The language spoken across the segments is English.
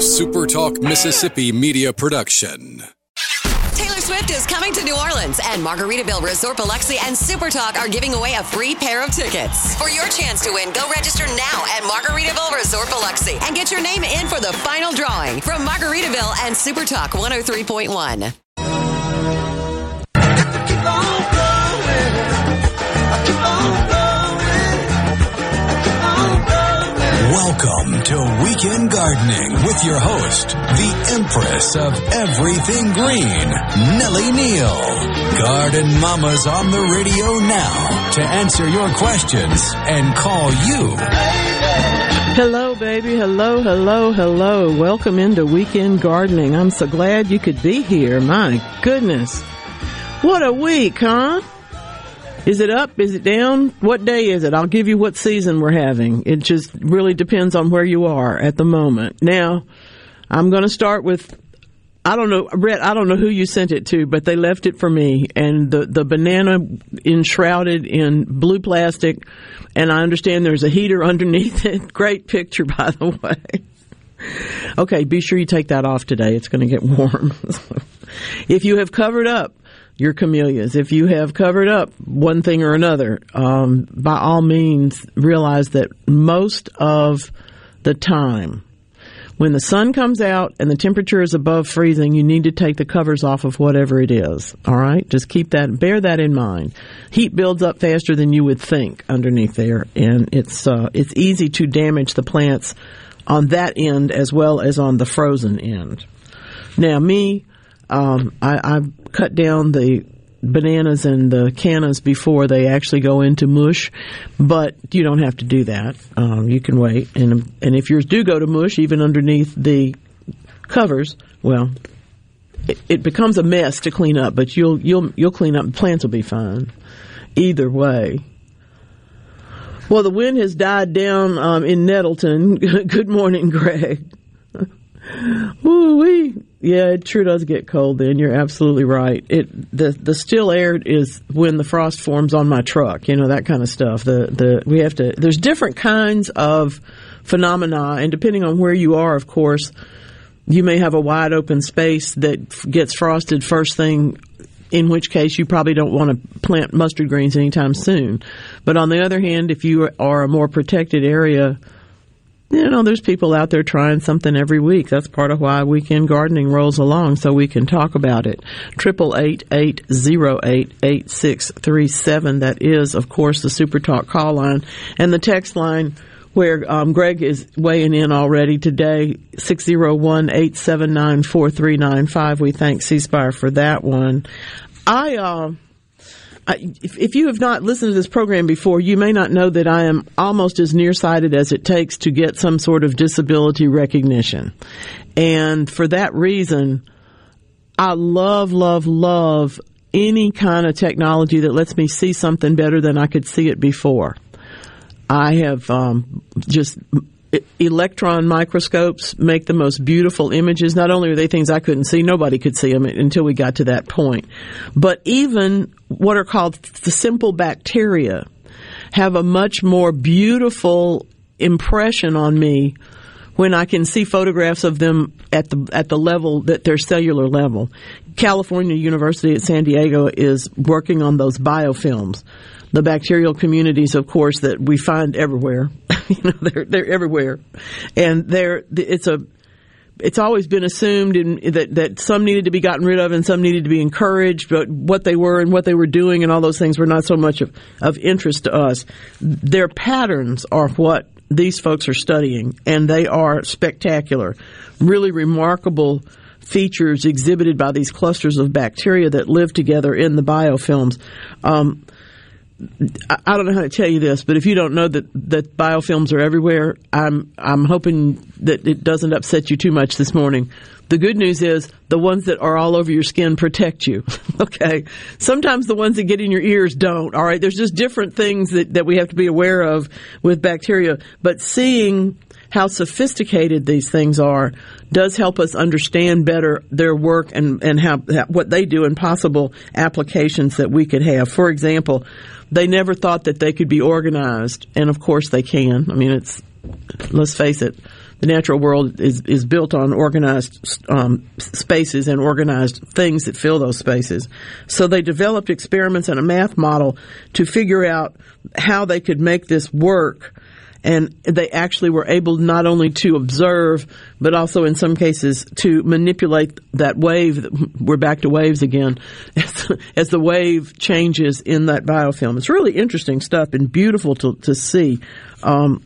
SuperTalk Mississippi media production. Taylor Swift is coming to New Orleans, and Margaritaville Resort Biloxi and Supertalk are giving away a free pair of tickets. For your chance to win, go register now at Margaritaville Resort Biloxi and get your name in for the final drawing from Margaritaville and Supertalk 103.1. Welcome to Weekend Gardening with your host, the Empress of Everything Green, Nellie Neal. Garden Mama's on the radio now to answer your questions and call you. Hello, baby. Hello, hello, hello. Welcome into Weekend Gardening. I'm so glad you could be here. My goodness. What a week, huh? Is it up? Is it down? What day is it? I'll give you what season we're having. It just really depends on where you are at the moment. Now, I'm going to start with I don't know, Brett. I don't know who you sent it to, but they left it for me, and the the banana enshrouded in blue plastic, and I understand there's a heater underneath it. Great picture, by the way. okay, be sure you take that off today. It's going to get warm. if you have covered up your camellias. If you have covered up one thing or another, um, by all means, realize that most of the time, when the sun comes out and the temperature is above freezing, you need to take the covers off of whatever it is. All right, just keep that, bear that in mind. Heat builds up faster than you would think underneath there, and it's uh, it's easy to damage the plants on that end as well as on the frozen end. Now, me, um, I, I've cut down the bananas and the cannas before they actually go into mush, but you don't have to do that. Um, you can wait, and and if yours do go to mush, even underneath the covers, well, it, becomes a mess to clean up. But you'll you'll you'll clean up. Plants will be fine. Either way. Well, the wind has died down um, in Nettleton. Good morning, Greg. Woo wee. Yeah, it sure does get cold then. You're absolutely right. It the the still air is when the frost forms on my truck, you know, that kind of stuff. The the we have to there's different kinds of phenomena and depending on where you are, of course, you may have a wide open space that gets frosted first thing in which case you probably don't want to plant mustard greens anytime soon. But on the other hand, if you are a more protected area, you know, there's people out there trying something every week. That's part of why weekend gardening rolls along, so we can talk about it. Triple eight eight zero eight eight six three seven. That is, of course, the Super Talk call line and the text line where um, Greg is weighing in already today. Six zero one eight seven nine four three nine five. We thank C Spire for that one. I. Uh, if, if you have not listened to this program before, you may not know that I am almost as nearsighted as it takes to get some sort of disability recognition. And for that reason, I love, love, love any kind of technology that lets me see something better than I could see it before. I have um, just electron microscopes make the most beautiful images. Not only are they things I couldn't see, nobody could see them until we got to that point. But even what are called the simple bacteria have a much more beautiful impression on me when I can see photographs of them at the at the level that their cellular level. California University at San Diego is working on those biofilms the bacterial communities, of course, that we find everywhere. you know, they're they're everywhere, and they're it's a it's always been assumed in, that that some needed to be gotten rid of and some needed to be encouraged, but what they were and what they were doing and all those things were not so much of, of interest to us. Their patterns are what these folks are studying, and they are spectacular, really remarkable features exhibited by these clusters of bacteria that live together in the biofilms. Um, I don't know how to tell you this, but if you don't know that, that biofilms are everywhere, I'm I'm hoping that it doesn't upset you too much this morning. The good news is the ones that are all over your skin protect you. okay. Sometimes the ones that get in your ears don't. All right. There's just different things that, that we have to be aware of with bacteria. But seeing how sophisticated these things are does help us understand better their work and, and how, what they do and possible applications that we could have. For example, they never thought that they could be organized, and of course they can. I mean, it's let's face it, the natural world is is built on organized um, spaces and organized things that fill those spaces. So they developed experiments and a math model to figure out how they could make this work and they actually were able not only to observe, but also in some cases to manipulate that wave. We're back to waves again as, as the wave changes in that biofilm. It's really interesting stuff and beautiful to, to see. Um,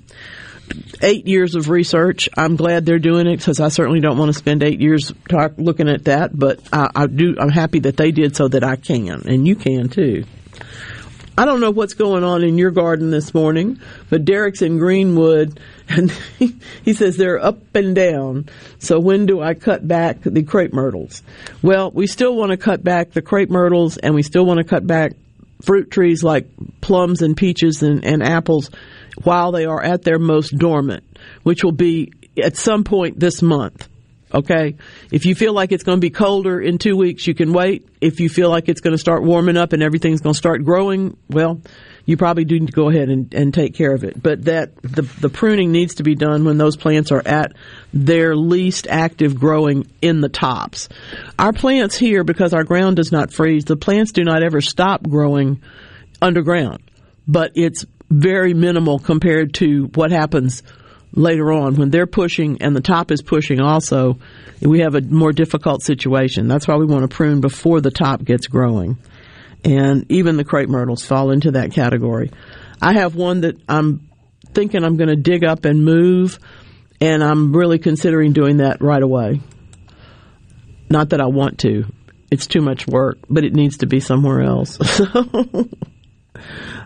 eight years of research. I'm glad they're doing it because I certainly don't want to spend eight years talk, looking at that. But I, I do. I'm happy that they did so that I can, and you can too. I don't know what's going on in your garden this morning, but Derek's in Greenwood and he, says they're up and down. So when do I cut back the crepe myrtles? Well, we still want to cut back the crepe myrtles and we still want to cut back fruit trees like plums and peaches and, and apples while they are at their most dormant, which will be at some point this month. Okay. If you feel like it's going to be colder in two weeks, you can wait. If you feel like it's going to start warming up and everything's going to start growing, well, you probably do need to go ahead and, and take care of it. But that the, the pruning needs to be done when those plants are at their least active growing in the tops. Our plants here, because our ground does not freeze, the plants do not ever stop growing underground. But it's very minimal compared to what happens later on when they're pushing and the top is pushing also we have a more difficult situation. That's why we want to prune before the top gets growing. And even the crepe myrtles fall into that category. I have one that i'm thinking i'm going to dig up and move and i'm really considering doing that right away. Not that i want to. It's too much work but it needs to be somewhere else.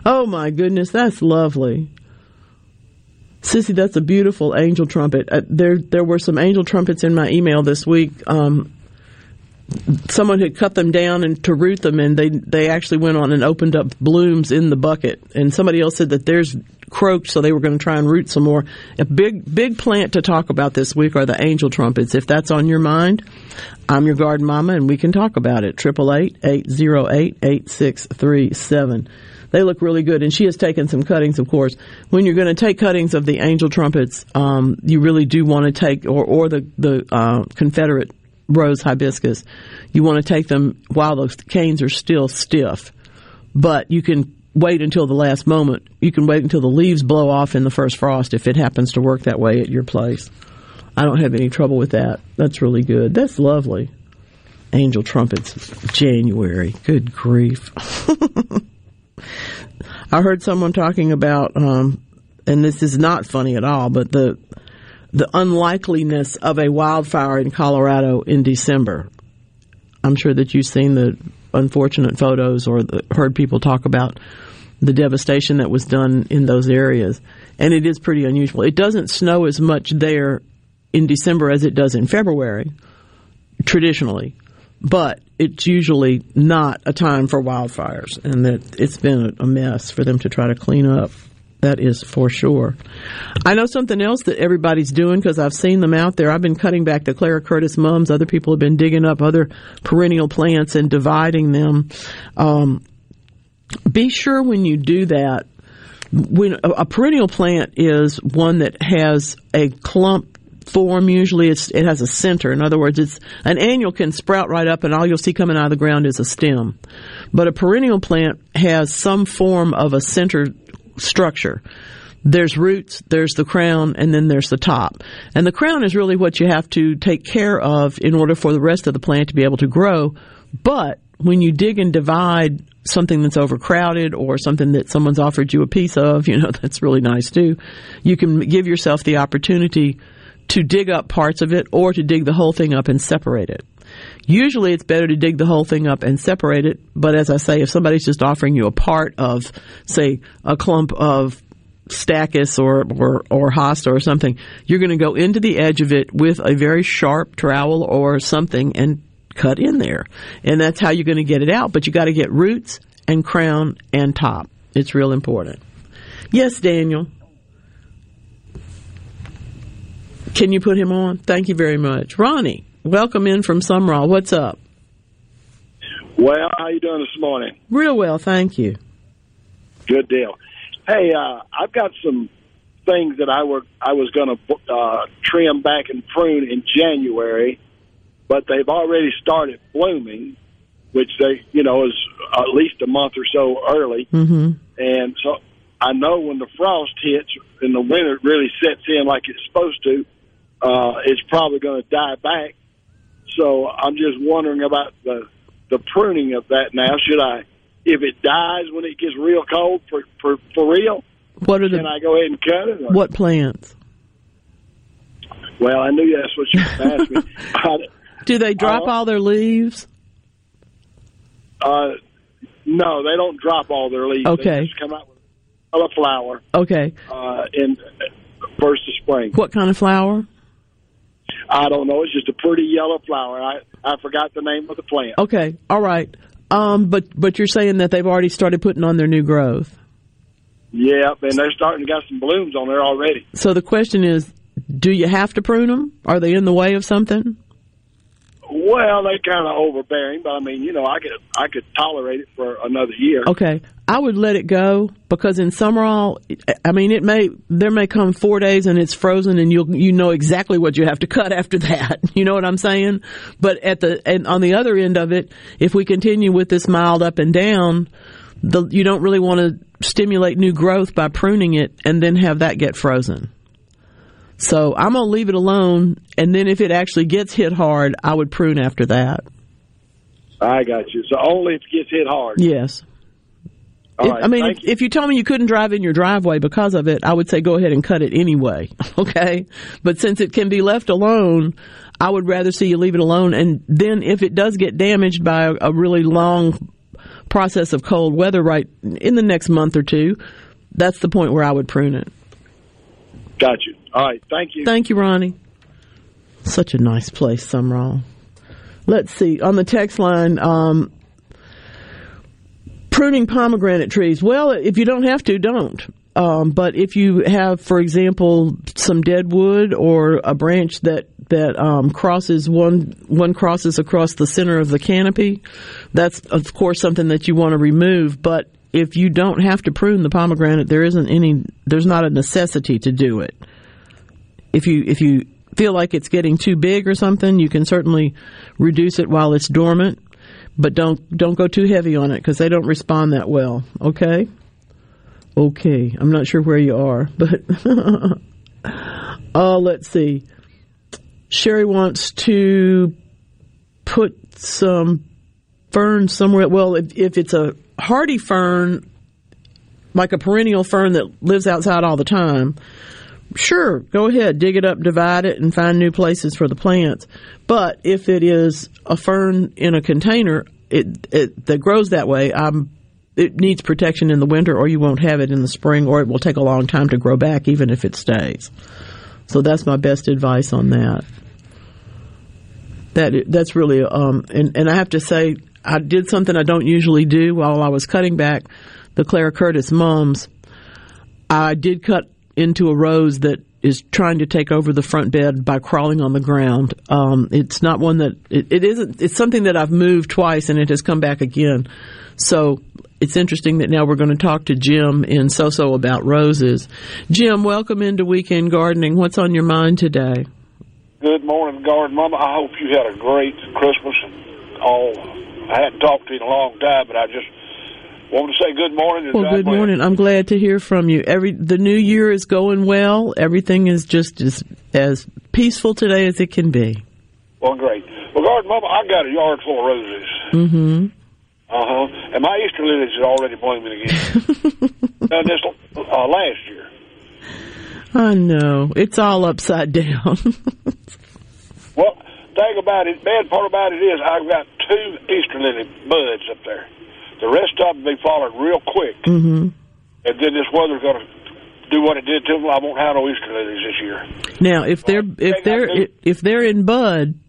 Oh my goodness that's lovely Sissy, that's a beautiful angel trumpet. Uh, there, there were some angel trumpets in my email this week. Um, someone had cut them down and to root them, and they they actually went on and opened up blooms in the bucket. And somebody else said that theirs croaked, so they were going to try and root some more. A big big plant to talk about this week are the angel trumpets. If that's on your mind, I'm your garden mama, and we can talk about it. Triple eight eight zero eight eight six three seven. They look really good. And she has taken some cuttings, of course. When you're going to take cuttings of the angel trumpets, um, you really do want to take, or, or the, the uh, Confederate rose hibiscus, you want to take them while those canes are still stiff. But you can wait until the last moment. You can wait until the leaves blow off in the first frost if it happens to work that way at your place. I don't have any trouble with that. That's really good. That's lovely. Angel trumpets, January. Good grief. I heard someone talking about, um, and this is not funny at all, but the the unlikeliness of a wildfire in Colorado in December. I'm sure that you've seen the unfortunate photos or the, heard people talk about the devastation that was done in those areas, and it is pretty unusual. It doesn't snow as much there in December as it does in February, traditionally but it's usually not a time for wildfires, and that it's been a mess for them to try to clean up. That is for sure. I know something else that everybody's doing because I've seen them out there. I've been cutting back the Clara Curtis mums. Other people have been digging up other perennial plants and dividing them. Um, be sure when you do that, when a perennial plant is one that has a clump form. Usually it has a center. In other words, it's an annual can sprout right up and all you'll see coming out of the ground is a stem. But a perennial plant has some form of a center structure. There's roots, there's the crown, and then there's the top. And the crown is really what you have to take care of in order for the rest of the plant to be able to grow. But when you dig and divide something that's overcrowded or something that someone's offered you a piece of, you know, that's really nice too. You can give yourself the opportunity to dig up parts of it or to dig the whole thing up and separate it. Usually it's better to dig the whole thing up and separate it, but as I say, if somebody's just offering you a part of, say, a clump of stachys or, or, or hosta or something, you're going to go into the edge of it with a very sharp trowel or something and cut in there. And that's how you're going to get it out, but you got to get roots and crown and top. It's real important. Yes, Daniel. Can you put him on? Thank you very much. Ronnie, welcome in from Sumrall. What's up? Well, how you doing this morning? Real well, thank you. Good deal. Hey, uh, I've got some things that I were I was going to uh, trim back and prune in January, but they've already started blooming, which they you know is at least a month or so early, hmm and so I know when the frost hits and the winter really sets in like it's supposed to, uh, it's probably going to die back. So I'm just wondering about the the pruning of that now. Should I, if it dies when it gets real cold for for, for real, What are can I go ahead and cut it? Or? what plants? Well, I knew that's what you were going to ask me. I, Do they drop Uh, all their leaves? uh, no, they don't drop all their leaves. Okay. They just come out with a flower Okay. uh, in first of spring. What kind of flower? I don't know. It's just a pretty yellow flower. I I forgot the name of the plant. Okay. All right. Um, but but you're saying that they've already started putting on their new growth. Yeah, and they're starting to got some blooms on there already. So the question is, do you have to prune them? Are they in the way of something? Well, they kind of overbearing, but I mean, you know, I could I could tolerate it for another year. Okay. I would let it go because in Sumrall, I mean, it may there may come four days and it's frozen, and you'll you know exactly what you have to cut after that. You know what I'm saying? But at the and on the other end of it, if we continue with this mild up and down, the you don't really want to stimulate new growth by pruning it and then have that get frozen. So I'm gonna leave it alone, and then if it actually gets hit hard, I would prune after that. I got you. So only if it gets hit hard. Yes. If- right, I mean, if, you. if you told me you couldn't drive in your driveway because of it, I would say go ahead and cut it anyway. Okay. But since it can be left alone, I would rather see you leave it alone. And then if it does get damaged by a, a really long process of cold weather right in the next month or two, that's the point where I would prune it. got you. All right, thank you. Thank you, Ronnie. Such a nice place, Sumrall. Let's see. On the text line, um, pruning pomegranate trees. Well, if you don't have to, don't. Um, but if you have, for example, some dead wood or a branch that that um, crosses one one crosses across the center of the canopy, that's of course something that you want to remove. But if you don't have to prune the pomegranate, there isn't any. There's not a necessity to do it if you if you feel like it's getting too big or something, you can certainly reduce it while it's dormant, but don't don't go too heavy on it because they don't respond that well. Okay. Okay, I'm not sure where you are, but oh, let's see. Sherry wants to put some fern somewhere. Well, if, if it's a hardy fern, like a perennial fern that lives outside all the time, sure, go ahead, dig it up, divide it, and find new places for the plants. But if it is a fern in a container, it, it that grows that way, um, it needs protection in the winter, or you won't have it in the spring, or it will take a long time to grow back, even if it stays. So that's my best advice on that. That that's really um, and and I have to say I did something I don't usually do while I was cutting back the Clara Curtis mums. I did cut into a rose that is trying to take over the front bed by crawling on the ground. Um, it's not one that it, it isn't. It's something that I've moved twice and it has come back again. So it's interesting that now we're going to talk to Jim in Soso about roses. Jim, welcome into Weekend Gardening. What's on your mind today? Good morning, Garden Mama. I hope you had a great Christmas and all. I hadn't talked to you in a long time, but I just wanted to say good morning. Well, God good bless. morning. I'm glad to hear from you. Every the new year is going well. Everything is just as as peaceful today as it can be. Well, great. Well, Garden Mama, I got a yard full of roses. Mm-hmm. Uh huh. And my Easter lilies are already blooming again. Done this uh, last year. I know it's all upside down. Well, thing about it, bad part about it is I've got two Easter lily buds up there. The rest of them be falling real quick, hmm and then this weather's going to do what it did to them. I won't have no Easter lilies this year. Now, if they're Well, if they're if they're in bud,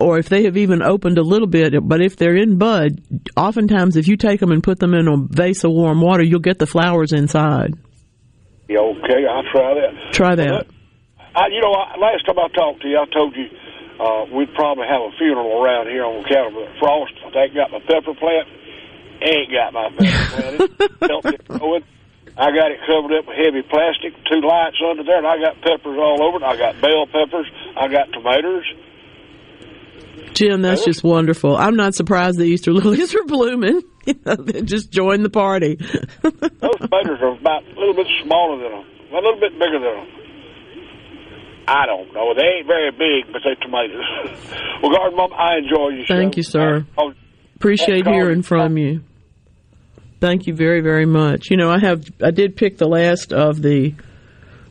or if they have even opened a little bit, but if they're in bud, oftentimes if you take them and put them in a vase of warm water, you'll get the flowers inside. Yeah, okay, I'll try that. Try that. I, you know, I, last time I talked to you, I told you uh, we'd probably have a funeral around here on account of the frost. I think got my pepper plant. Ain't got my pepper plant. It felt it growing. I got it covered up with heavy plastic, two lights under there, and I got peppers all over it. I got bell peppers. I got tomatoes. Jim, that's just wonderful. I'm not surprised the Easter lilies are blooming. You know, they just join the party. Those tomatoes are about a little bit smaller than them, a little bit bigger than them. I don't know. They ain't very big, but they're tomatoes. well, Garden Mom, I enjoy you. Thank you, sir. i Appreciate hearing from you. Thank you very, very much. You know, I have I did pick the last of the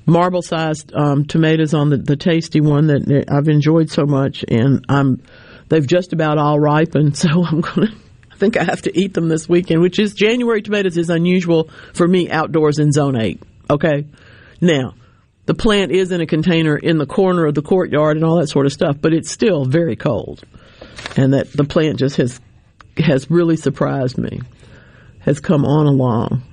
marble sized um, tomatoes on the, the tasty one that I've enjoyed so much, and I'm they've just about all ripened. So I'm gonna. I think I have to eat them this weekend, which is January tomatoes is unusual for me outdoors in zone eight. Okay, now the plant is in a container in the corner of the courtyard and all that sort of stuff, but it's still very cold, and that the plant just has has really surprised me. Has come on along.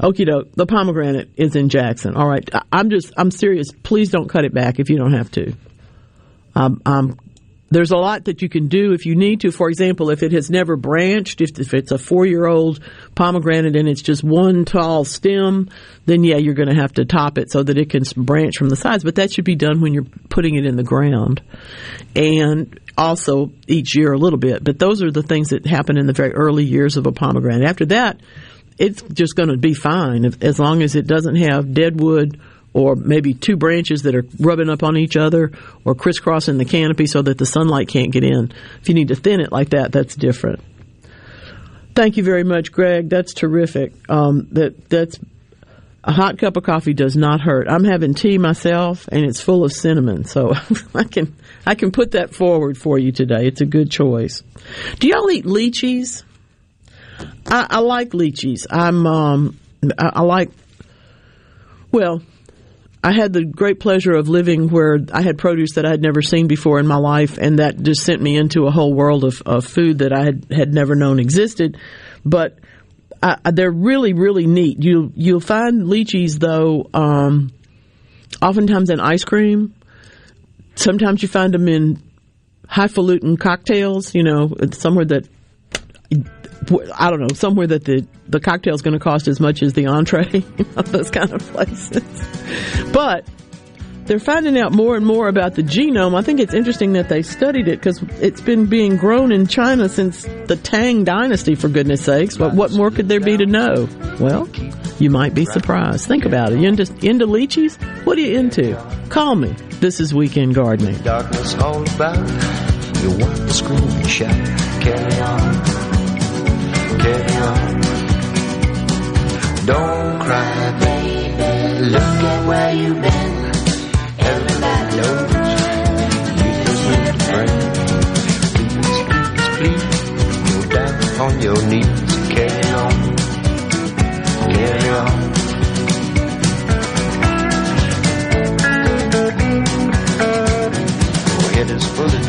Okie doke. The pomegranate is in Jackson. All right. I'm just, I'm serious. Please don't cut it back if you don't have to. Um, um, there's a lot that you can do if you need to. For example, if it has never branched, if, if it's a four year old pomegranate and it's just one tall stem, then yeah, you're going to have to top it so that it can branch from the sides. But that should be done when you're putting it in the ground. And also each year a little bit. But those are the things that happen in the very early years of a pomegranate. After that, it's just going to be fine if, as long as it doesn't have dead wood or maybe two branches that are rubbing up on each other or crisscrossing the canopy so that the sunlight can't get in. If you need to thin it like that, that's different. Thank you very much, Greg. That's terrific. Um, that that's a hot cup of coffee does not hurt. I'm having tea myself, and it's full of cinnamon, so I can I can put that forward for you today. It's a good choice. Do y'all eat lychees? I, I like lychees. I'm um, I, I like. Well, I had the great pleasure of living where I had produce that I had never seen before in my life, and that just sent me into a whole world of, of food that I had, had never known existed. But They're really, really neat. You you'll find lychees though, um, oftentimes in ice cream. Sometimes you find them in highfalutin cocktails. You know, somewhere that I don't know, somewhere that the, the cocktail is going to cost as much as the entree, you know, those kind of places. But they're finding out more and more about the genome. I think it's interesting that they studied it because it's been being grown in China since the Tang Dynasty, for goodness sakes. But what more could there be to know? Well, you might be surprised. Think about it. You into, into lychees? What are you into? Call me. This is Weekend Gardening. Darkness all about. You want. Carry on carry on. Don't cry, baby. Look at where you've been.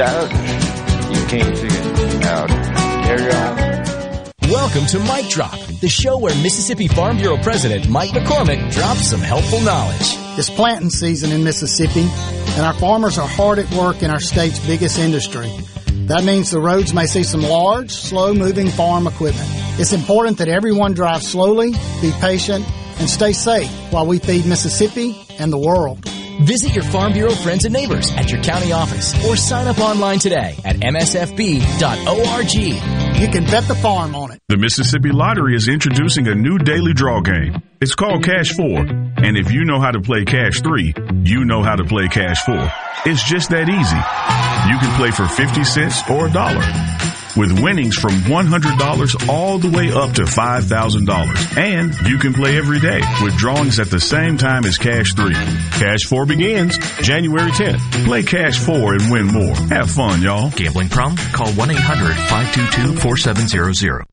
Is full of doubt. You can't figure it out. Carry on. Welcome to Mike Drop, the show where Mississippi Farm Bureau President Mike McCormick drops some helpful knowledge. It's planting season in Mississippi, and our farmers are hard at work in our state's biggest industry. That means the roads may see some large, slow moving farm equipment. It's important that everyone drive slowly, be patient, and stay safe while we feed Mississippi and the world. Visit your Farm Bureau friends and neighbors at your county office or sign up online today at msfb.org. You can bet the farm on it. The Mississippi Lottery is introducing a new daily draw game. It's called Cash 4. And if you know how to play Cash 3, you know how to play Cash 4. It's just that easy. You can play for 50 cents or a dollar with winnings from $100 all the way up to $5,000. And you can play every day with drawings at the same time as Cash 3. Cash 4 begins January 10th. Play Cash 4 and win more. Have fun, y'all. Gambling problem? Call 1-800-522-4700.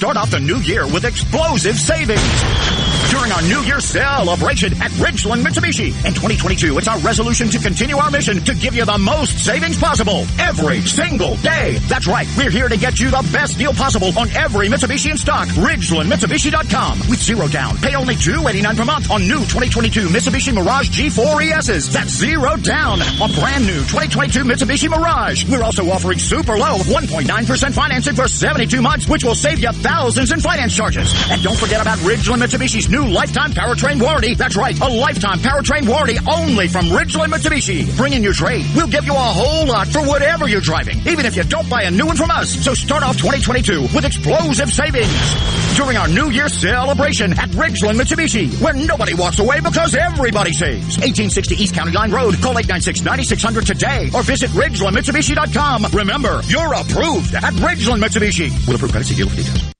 Start off the new year with explosive savings. During our New Year celebration at Ridgeland Mitsubishi. In 2022, it's our resolution to continue our mission to give you the most savings possible every single day. That's right. We're here to get you the best deal possible on every Mitsubishi in stock. RidgelandMitsubishi.com with zero down. Pay only 289 per month on new 2022 Mitsubishi Mirage G4 ESs. That's zero down on brand new 2022 Mitsubishi Mirage. We're also offering super low 1.9% financing for 72 months, which will save you thousands in finance charges. And don't forget about Ridgeland Mitsubishi's new lifetime powertrain warranty. That's right, a lifetime powertrain warranty only from Ridgeland Mitsubishi. Bring in your trade. We'll give you a whole lot for whatever you're driving, even if you don't buy a new one from us. So start off 2022 with explosive savings during our New Year celebration at Ridgeland Mitsubishi, where nobody walks away because everybody saves. 1860 East County Line Road. Call 896-9600 today or visit RidgelandMitsubishi.com. Remember, you're approved at Ridgeland Mitsubishi. Will approve credit. See for details.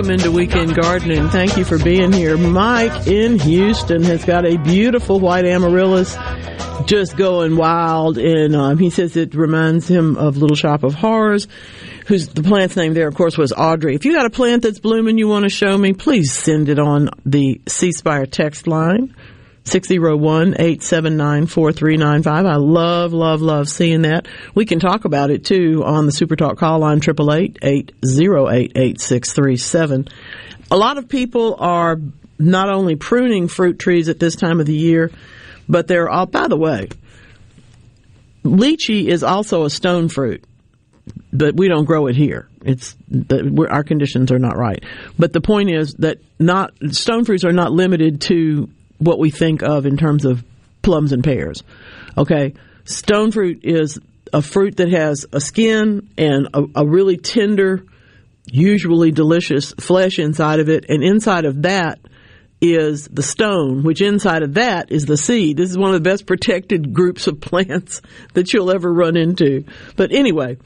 Welcome into Weekend Gardening. Thank you for being here. Mike in Houston has got a beautiful white amaryllis just going wild and um, he says it reminds him of Little Shop of Horrors whose the plant's name there of course was Audrey. If you got a plant that's blooming you want to show me, please send it on the C Spire text line. 601-879-4395. I love, love, love seeing that. We can talk about it too on the Super Talk call line, 888-808-8637. A lot of people are not only pruning fruit trees at this time of the year, but they're all, by the way, lychee is also a stone fruit, but we don't grow it here. It's the, our conditions are not right. But the point is that not stone fruits are not limited to what we think of in terms of plums and pears. Okay, stone fruit is a fruit that has a skin and a, a really tender, usually delicious flesh inside of it, and inside of that is the stone, which inside of that is the seed. This is one of the best protected groups of plants that you'll ever run into. But anyway,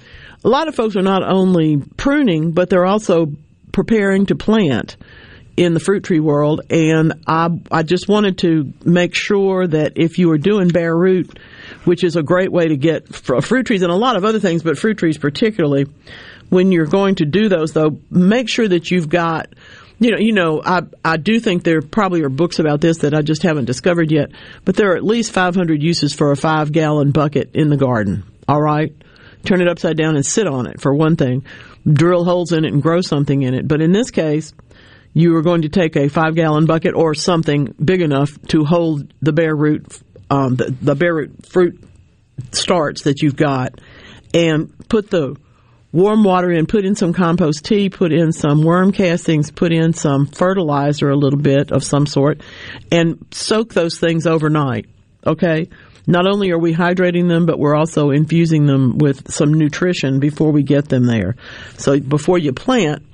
a lot of folks are not only pruning, but they're also preparing to plant in the fruit tree world. And I, I just wanted to make sure that if you are doing bare root, which is a great way to get fruit trees and a lot of other things, but fruit trees particularly, when you're going to do those though, make sure that you've got you know, you know, I I do think there probably are books about this that I just haven't discovered yet, but there are at least 500 uses for a five gallon bucket in the garden. All right, turn it upside down and sit on it for one thing. Drill holes in it and grow something in it. But in this case, you are going to take a five gallon bucket or something big enough to hold the bare root, um, the, the bare root fruit starts that you've got, and put the warm water in, put in some compost tea, put in some worm castings, put in some fertilizer, a little bit of some sort, and soak those things overnight. Okay? Not only are we hydrating them, but we're also infusing them with some nutrition before we get them there. So before you plant,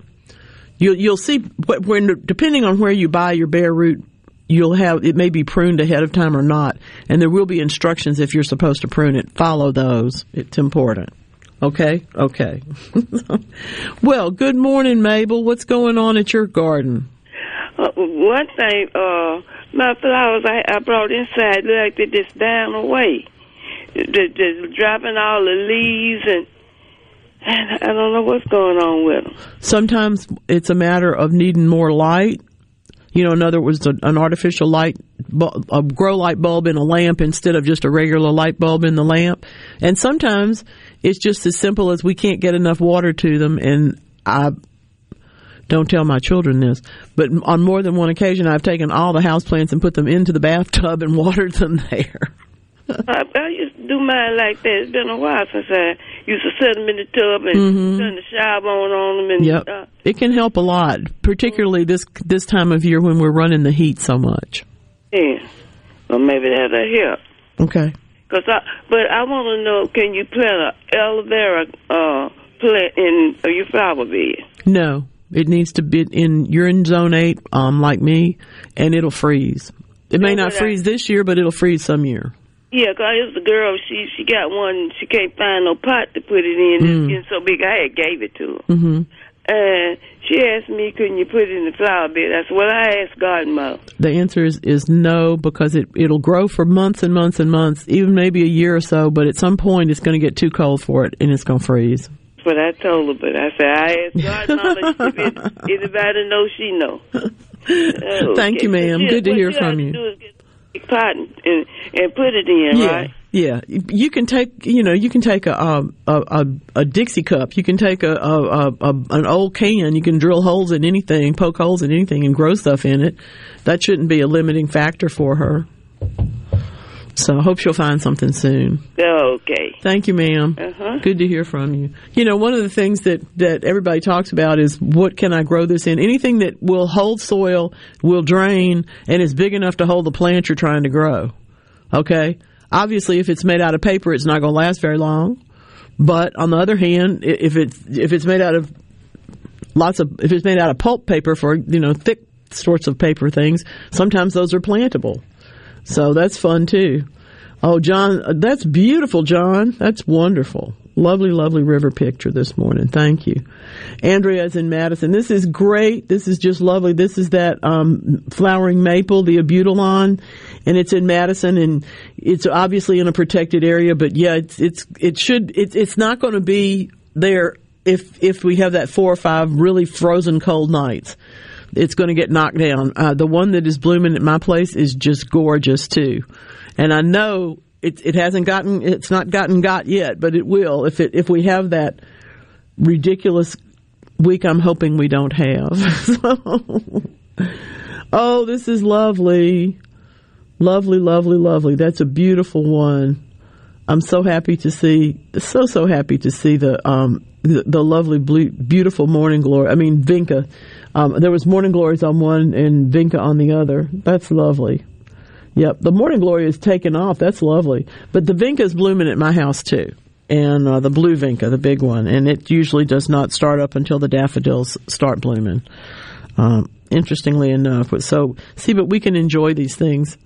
you'll, you'll see when, depending on where you buy your bare root you'll have it may be pruned ahead of time or not. And there will be instructions if you're supposed to prune it. Follow those. It's important. Okay? Okay. Well good morning mabel. What's going on at your garden? Uh, one thing, uh, my flowers I, I brought inside look like they're just down away. They're just dropping all the leaves and I don't know what's going on with them. sometimes it's a matter of needing more light you know in other words an artificial light a grow light bulb in a lamp instead of just a regular light bulb in the lamp and sometimes it's just as simple as we can't get enough water to them and i don't tell my children this, but on more than one occasion, I've taken all the houseplants and put them into the bathtub and watered them there. I, I used to do mine like that. It's been a while since I used to set them in the tub and Mhm. turn the shower on on them and Yep, stuff. it can help a lot, particularly this this time of year when we're running the heat so much. Yeah. Well, maybe that'll help. Okay. Cause I, but I want to know, can you plant a aloe vera uh, plant in uh, your flower bed? No, it needs to be in. You're in zone eight, um, like me, and it'll freeze. It may not freeze this year, but it'll freeze some year. Yeah, 'cause I used the girl. She she got one. She can't find no pot to put it in. It's Mm. getting so big. I had gave it to her. hmm And she asked me, couldn't you put it in the flower bed? I said, well, I asked garden mother. The answer is is no because it it'll grow for months and months and months, even maybe a year or so. But at some point, it's going to get too cold for it, and it's going to freeze. But I told her, but I said, I asked garden mother if it, anybody know, she know. Oh, Thank you, ma'am. Good to what hear you from you. Do is get a pot and, and, put it in, yeah, right? yeah. You can take, you know, you can take a a, a, a Dixie cup. You can take a, a, a an old can. You can drill holes in anything, poke holes in anything, and grow stuff in it. That shouldn't be a limiting factor for her. So I hope she'll find something soon. Okay. Thank you, ma'am. Uh-huh. Good to hear from you. You know, one of the things that, that everybody talks about is what can I grow this in? Anything that will hold soil, will drain, and is big enough to hold the plant you're trying to grow. Okay? Obviously, if it's made out of paper, it's not going to last very long. But on the other hand, if it's if it's made out of lots of if it's made out of pulp paper for you know thick sorts of paper things, sometimes those are plantable. So that's fun too. Oh, John, uh, that's beautiful, John. That's wonderful. Lovely, lovely river picture this morning. Thank you. Andrea's in Madison. This is great. This is just lovely. This is that um, flowering maple, the abutilon, and it's in Madison, and it's obviously in a protected area. But yeah, it's it's it should it, it's not going to be there if if we have that four or five really frozen cold nights it's going to get knocked down. Uh, the one that is blooming at my place is just gorgeous too, and I know it it hasn't gotten it's not gotten got yet, but it will if it if we have that ridiculous week. I'm hoping we don't have. So- oh, this is lovely, lovely, lovely, lovely. That's a beautiful one. I'm so happy to see, so so happy to see the um the, lovely beautiful morning glory. I mean Vinca. Um, there was morning glories on one and Vinca on the other. That's lovely. Yep, the morning glory is taken off. That's lovely. But the Vinca is blooming at my house too, and uh, the blue Vinca, the big one, and it usually does not start up until the daffodils start blooming. Um, interestingly enough, so see, but we can enjoy these things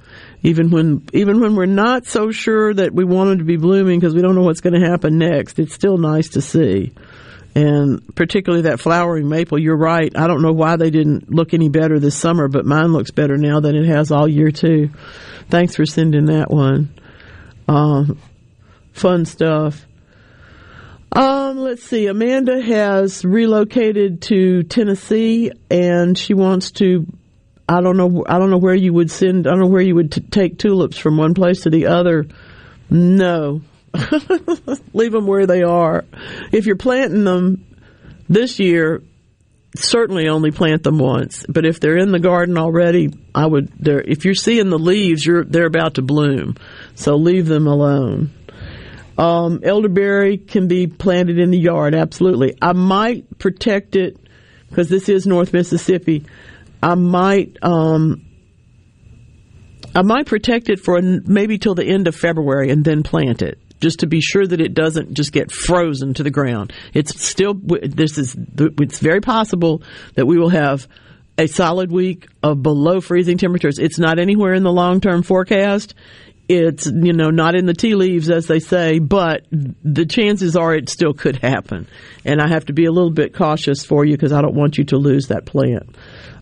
even when even when we're not so sure that we want them to be blooming because we don't know what's going to happen next. It's still nice to see, and particularly that flowering maple. You're right. I don't know why they didn't look any better this summer, but mine looks better now than it has all year too. Thanks for sending that one. Um, fun stuff. Um, let's see. Amanda has relocated to Tennessee, and she wants to. I don't know. I don't know where you would send. I don't know where you would t- take tulips from one place to the other. No, leave them where they are. If you're planting them this year, certainly only plant them once. But if they're in the garden already, I would. If you're seeing the leaves, you're they're about to bloom, so leave them alone. Um, elderberry can be planted in the yard, absolutely. I might protect it because this is North Mississippi. I might, um, I might protect it for maybe till the end of February and then plant it just to be sure that it doesn't just get frozen to the ground. It's still this is it's very possible that we will have a solid week of below freezing temperatures. It's not anywhere in the long term forecast. It's you know not in the tea leaves as they say, but the chances are it still could happen. And I have to be a little bit cautious for you because I don't want you to lose that plant.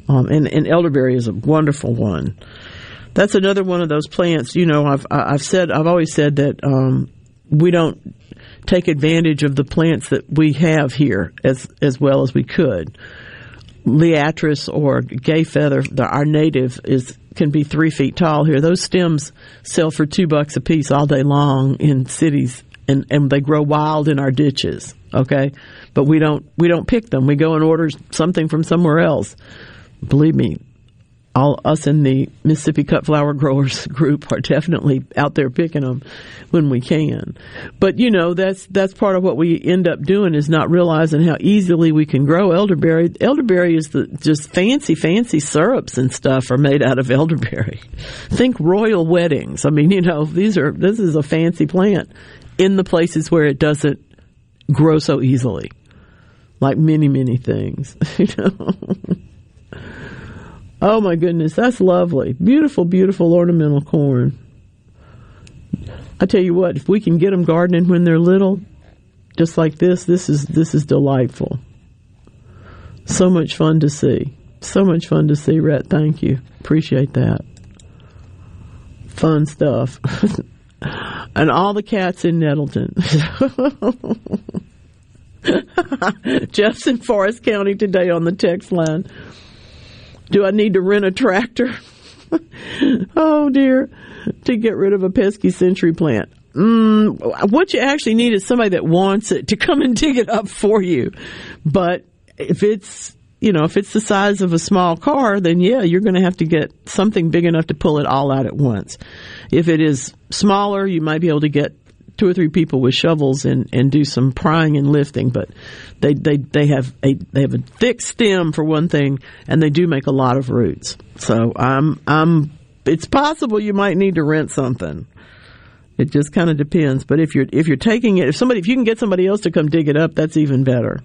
Um, and, and elderberry is a wonderful one that's another one of those plants. You know, I've I've said I've always said that um, we don't take advantage of the plants that we have here as as well as we could. Liatris or gay feather, the, our native is can be three feet tall here. Those stems sell for two bucks a piece all day long in cities, and and they grow wild in our ditches. Okay, but we don't we don't pick them. We go and order something from somewhere else. Believe me, all us in the Mississippi cut flower growers group are definitely out there picking them when we can. But you know, that's that's part of what we end up doing is not realizing how easily we can grow elderberry. Elderberry is the just fancy fancy syrups and stuff are made out of elderberry. Think royal weddings. I mean, you know, these are this is a fancy plant in the places where it doesn't grow so easily. Like many many things, you know. Oh my goodness, that's lovely. Beautiful, beautiful ornamental corn. I tell you what, if we can get them gardening when they're little, just like this, this is this is delightful. So much fun to see. So much fun to see, Rhett. Thank you. Appreciate that. Fun stuff. and all the cats in Nettleton. Jeff's in Forrest County today on the text line. Do I need to rent a tractor? oh dear, to get rid of a pesky century plant. Mm, what you actually need is somebody that wants it to come and dig it up for you. But if it's you know if it's the size of a small car, then yeah, you're going to have to get something big enough to pull it all out at once. If it is smaller, you might be able to get two or three people with shovels and, and do some prying and lifting, but they, they, they have a they have a thick stem for one thing, and they do make a lot of roots. So I'm I'm it's possible you might need to rent something. It just kind of depends. But if you're if you're taking it, if somebody if you can get somebody else to come dig it up, that's even better.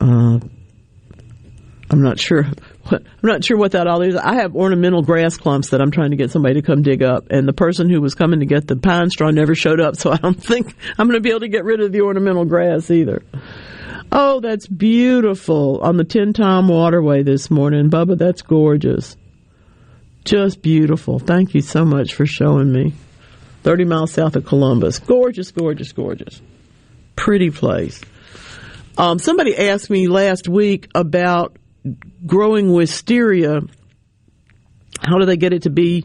Uh, I'm not sure I'm not sure what that all is. I have ornamental grass clumps that I'm trying to get somebody to come dig up, and the person who was coming to get the pine straw never showed up, so I don't think I'm going to be able to get rid of the ornamental grass either. Oh, that's beautiful on the Tenn-Tom Waterway this morning, Bubba. That's gorgeous, just beautiful. Thank you so much for showing me. Thirty miles south of Columbus, gorgeous, gorgeous, gorgeous, pretty place. Um, somebody asked me last week about growing wisteria, how do they get it to be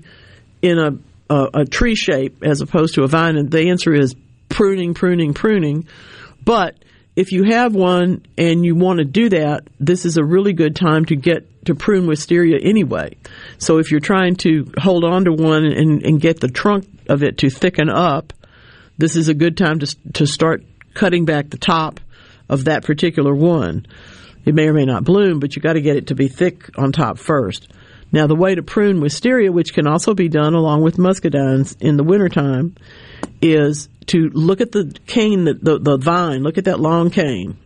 in a, a, a tree shape as opposed to a vine? And the answer is pruning, pruning, pruning. But if you have one and you want to do that, this is a really good time to get to prune wisteria anyway. So if you're trying to hold on to one and, and get the trunk of it to thicken up, this is a good time to to start cutting back the top of that particular one. It may or may not bloom, but you got to get it to be thick on top first. Now, the way to prune wisteria, which can also be done along with muscadines in the wintertime, is to look at the cane, the, the, the vine, look at that long cane.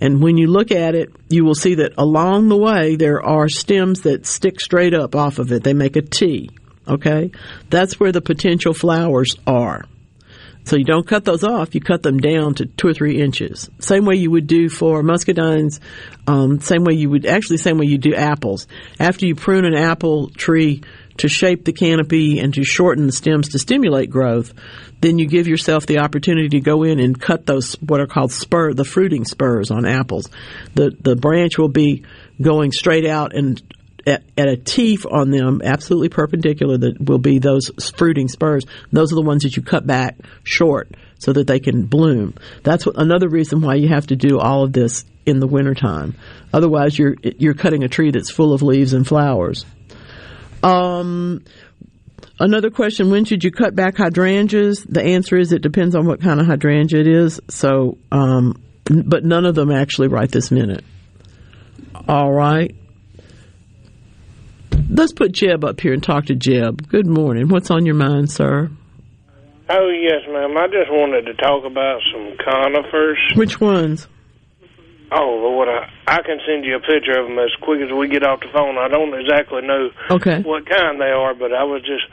And when you look at it, you will see that along the way there are stems that stick straight up off of it. They make a T. Okay? That's where the potential flowers are. So you don't cut those off, you cut them down to two or three inches. Same way you would do for muscadines, um, same way you would, actually same way you do apples. After you prune an apple tree to shape the canopy and to shorten the stems to stimulate growth, then you give yourself the opportunity to go in and cut those, what are called spur, the fruiting spurs on apples. The, the branch will be going straight out and at, at a teeth on them, absolutely perpendicular, that will be those fruiting spurs. Those are the ones that you cut back short so that they can bloom. That's what, another reason why you have to do all of this in the wintertime. Otherwise, you're you're cutting a tree that's full of leaves and flowers. Um, Another question, when should you cut back hydrangeas? The answer is it depends on what kind of hydrangea it is. So, um, but none of them actually right this minute. All right. Let's put Jeb up here and talk to Jeb. Good morning. What's on your mind, sir? Oh, yes, ma'am. I just wanted to talk about some conifers. Which ones? Oh, Lord, I, I can send you a picture of them as quick as we get off the phone. I don't exactly know Okay. what kind they are, but I was just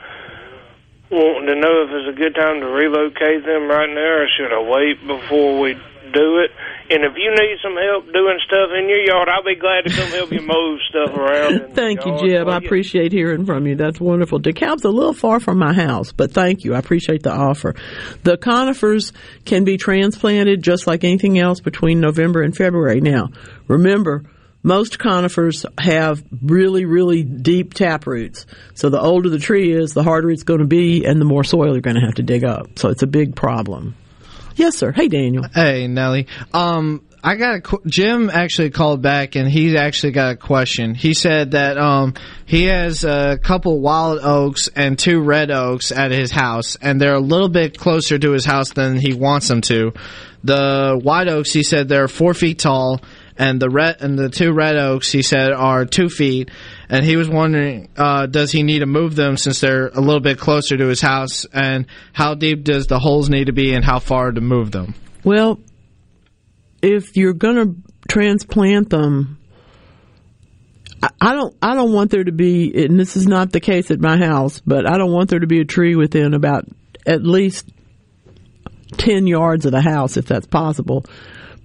wanting to know if it's a good time to relocate them right now, or should I wait before we do it? And if you need some help doing stuff in your yard, I'll be glad to come help you move stuff around. Thank you, Jeb. I appreciate hearing from you. That's wonderful. DeKalb's a little far from my house, but thank you. I appreciate the offer. The conifers can be transplanted just like anything else between November and February. Now, remember, most conifers have really, really deep tap roots. So the older the tree is, the harder it's going to be and the more soil you're going to have to dig up. So it's a big problem. Yes, sir. Hey, Daniel. Hey, Nelly. Um, I got a qu- Jim actually called back and he actually got a question. He said that um he has a couple wild oaks and two red oaks at his house and they're a little bit closer to his house than he wants them to. The white oaks, he said they're four feet tall and the red and the two red oaks he said are two feet and he was wondering uh, does he need to move them since they're a little bit closer to his house and how deep does the holes need to be and how far to move them Well, if you're going to transplant them, I- don't. I don't want there to be, and this is not the case at my house, but I don't want there to be a tree within about at least ten yards of the house, if that's possible.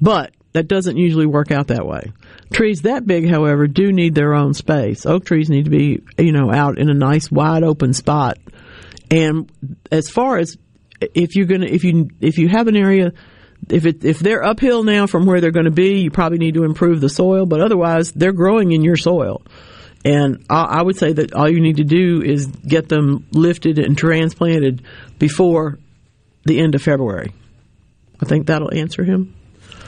But that doesn't usually work out that way. Trees that big, however, do need their own space. Oak trees need to be, you know, out in a nice wide open spot. And as far as if you're gonna, if you if you have an area if it if they're uphill now from where they're going to be, you probably need to improve the soil. But otherwise, they're growing in your soil, and I, I would say that all you need to do is get them lifted and transplanted before the end of February. I think that'll answer him.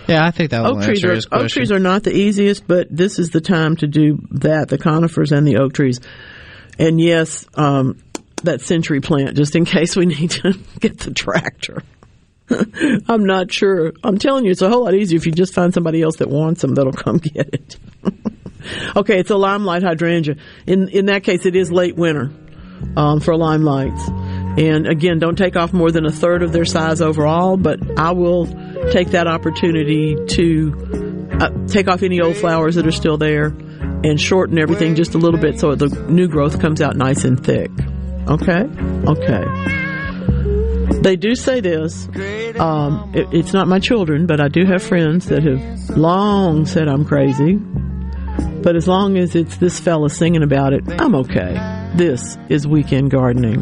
Yeah, I think that will Oak trees are oak trees are not the easiest, but this is the time to do that. The conifers and the oak trees, and yes, um, that century plant, just in case we need to get the tractor. I'm not sure. I'm telling you, it's a whole lot easier if you just find somebody else that wants them that'll come get it. okay, it's a limelight hydrangea. In in that case, it is late winter um, for limelights. And again, don't take off more than a third of their size overall. But I will take that opportunity to uh, take off any old flowers that are still there and shorten everything just a little bit so the new growth comes out nice and thick. Okay, okay. They do say this. Um, it, it's not my children, but I do have friends that have long said I'm crazy. But as long as it's this fella singing about it, I'm okay. This is weekend gardening.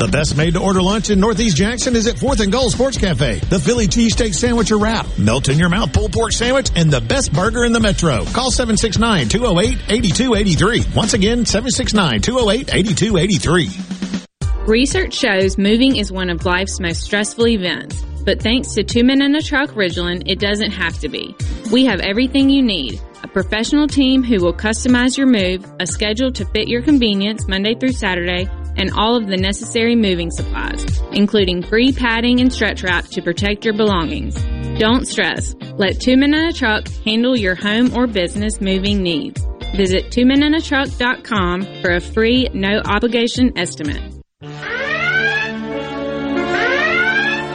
The best made to order lunch in Northeast Jackson is at 4th and Gold Sports Cafe. The Philly cheesesteak sandwich or wrap, melt in your mouth pulled pork sandwich, and the best burger in the metro. Call 769-208-8283. Once again, 769-208-8283. Research shows moving is one of life's most stressful events. But thanks to Two Men and a Truck Ridgeland, it doesn't have to be. We have everything you need. A professional team who will customize your move, a schedule to fit your convenience Monday through Saturday, and all of the necessary moving supplies, including free padding and stretch wrap to protect your belongings. Don't stress. Let Two Men and a Truck handle your home or business moving needs. Visit twomenandatruck.com for a free, no obligation estimate.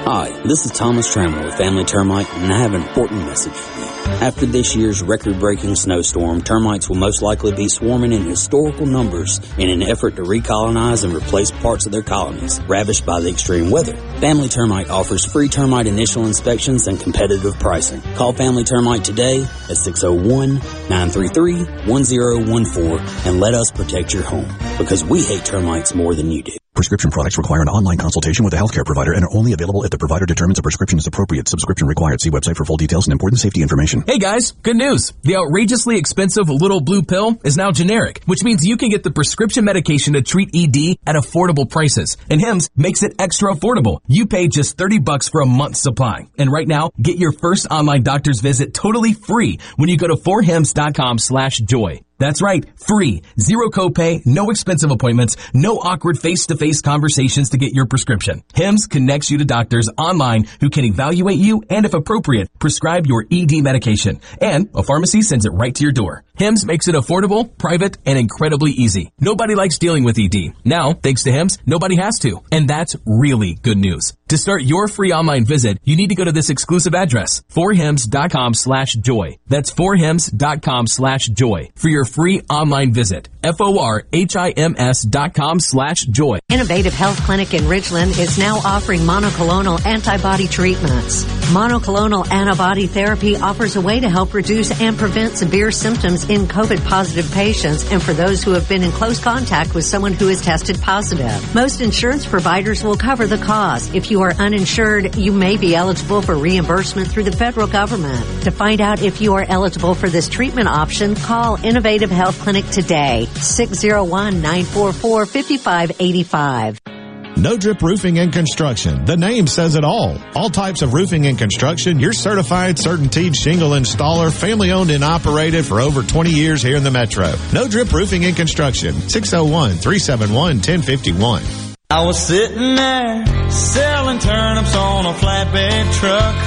Hi, this is Thomas Trammell with Family Termite, and I have an important message. After this year's record breaking snowstorm, termites will most likely be swarming in historical numbers in an effort to recolonize and replace parts of their colonies ravished by the extreme weather. Family Termite offers free termite initial inspections and competitive pricing. Call Family Termite today at 601 933 1014 and let us protect your home because we hate termites more than you do. Prescription products require an online consultation with a healthcare provider and are only available if the provider determines a prescription is appropriate. Subscription required. See website for full details and important safety information. Hey guys, good news. The outrageously expensive little blue pill is now generic, which means you can get the prescription medication to treat ED at affordable prices. And HIMS makes it extra affordable. You pay just 30 bucks for a month's supply. And right now, get your first online doctor's visit totally free when you go to forhims.com slash joy. That's right, free, zero copay, no expensive appointments, no awkward face-to-face conversations to get your prescription. HIMS connects you to doctors online who can evaluate you and if appropriate, prescribe your ED medication. And a pharmacy sends it right to your door. HIMS makes it affordable, private, and incredibly easy. Nobody likes dealing with ED. Now, thanks to HIMS, nobody has to. And that's really good news. To start your free online visit, you need to go to this exclusive address, forhims.com slash joy. That's forhims.com slash joy for your free online visit. F-O-R-H-I-M-S dot com slash joy. Innovative Health Clinic in Ridgeland is now offering monoclonal antibody treatments. Monoclonal antibody therapy offers a way to help reduce and prevent severe symptoms in COVID positive patients and for those who have been in close contact with someone who is tested positive. Most insurance providers will cover the cost. If you are uninsured, you may be eligible for reimbursement through the federal government. To find out if you are eligible for this treatment option, call Innovative Health Clinic today. 601-944-5585. No Drip Roofing and Construction. The name says it all. All types of roofing and construction. Your certified, certainteed shingle installer, family owned and operated for over 20 years here in the metro. No Drip Roofing and Construction. 601-371-1051. I was sitting there selling turnips on a flatbed truck,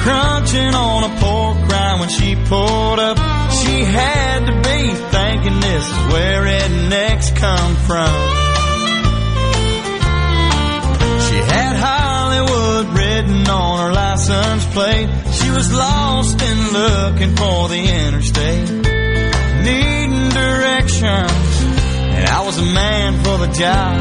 crunching on a pork rind when she pulled up. She had to be thinking this is where rednecks come from. Had Hollywood written on her license plate. She was lost and looking for the interstate, needing directions, and I was a man for the job.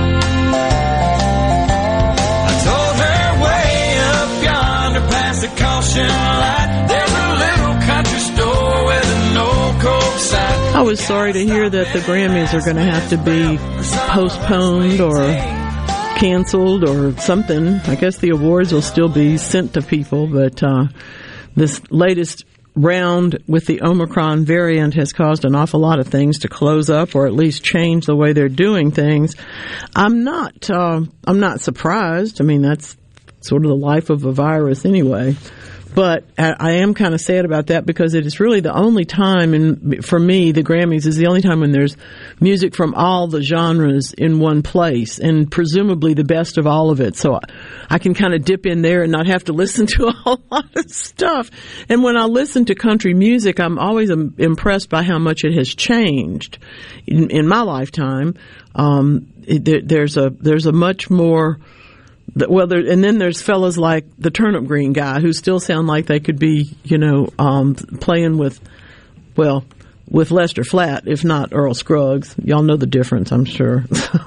I told her way up yonder past the caution light, there's a little country store with a no coke sign. I was sorry to hear that the Grammys are going to have to be postponed or canceled or something. I guess the awards will still be sent to people, but uh, this latest round with the Omicron variant has caused an awful lot of things to close up or at least change the way they're doing things. I'm not. Uh, I'm not surprised. I mean, that's sort of the life of a virus anyway. But I am kind of sad about that because it is really the only time, and for me, the Grammys is the only time when there's music from all the genres in one place, and presumably the best of all of it. So I, can kind of dip in there and not have to listen to a whole lot of stuff. And when I listen to country music, I'm always impressed by how much it has changed in, in my lifetime. Um, it, there, there's a there's a much more well, there, and then there's fellas like the turnip green guy who still sound like they could be, you know, um, playing with, well, with Lester Flatt, if not Earl Scruggs. Y'all know the difference, I'm sure.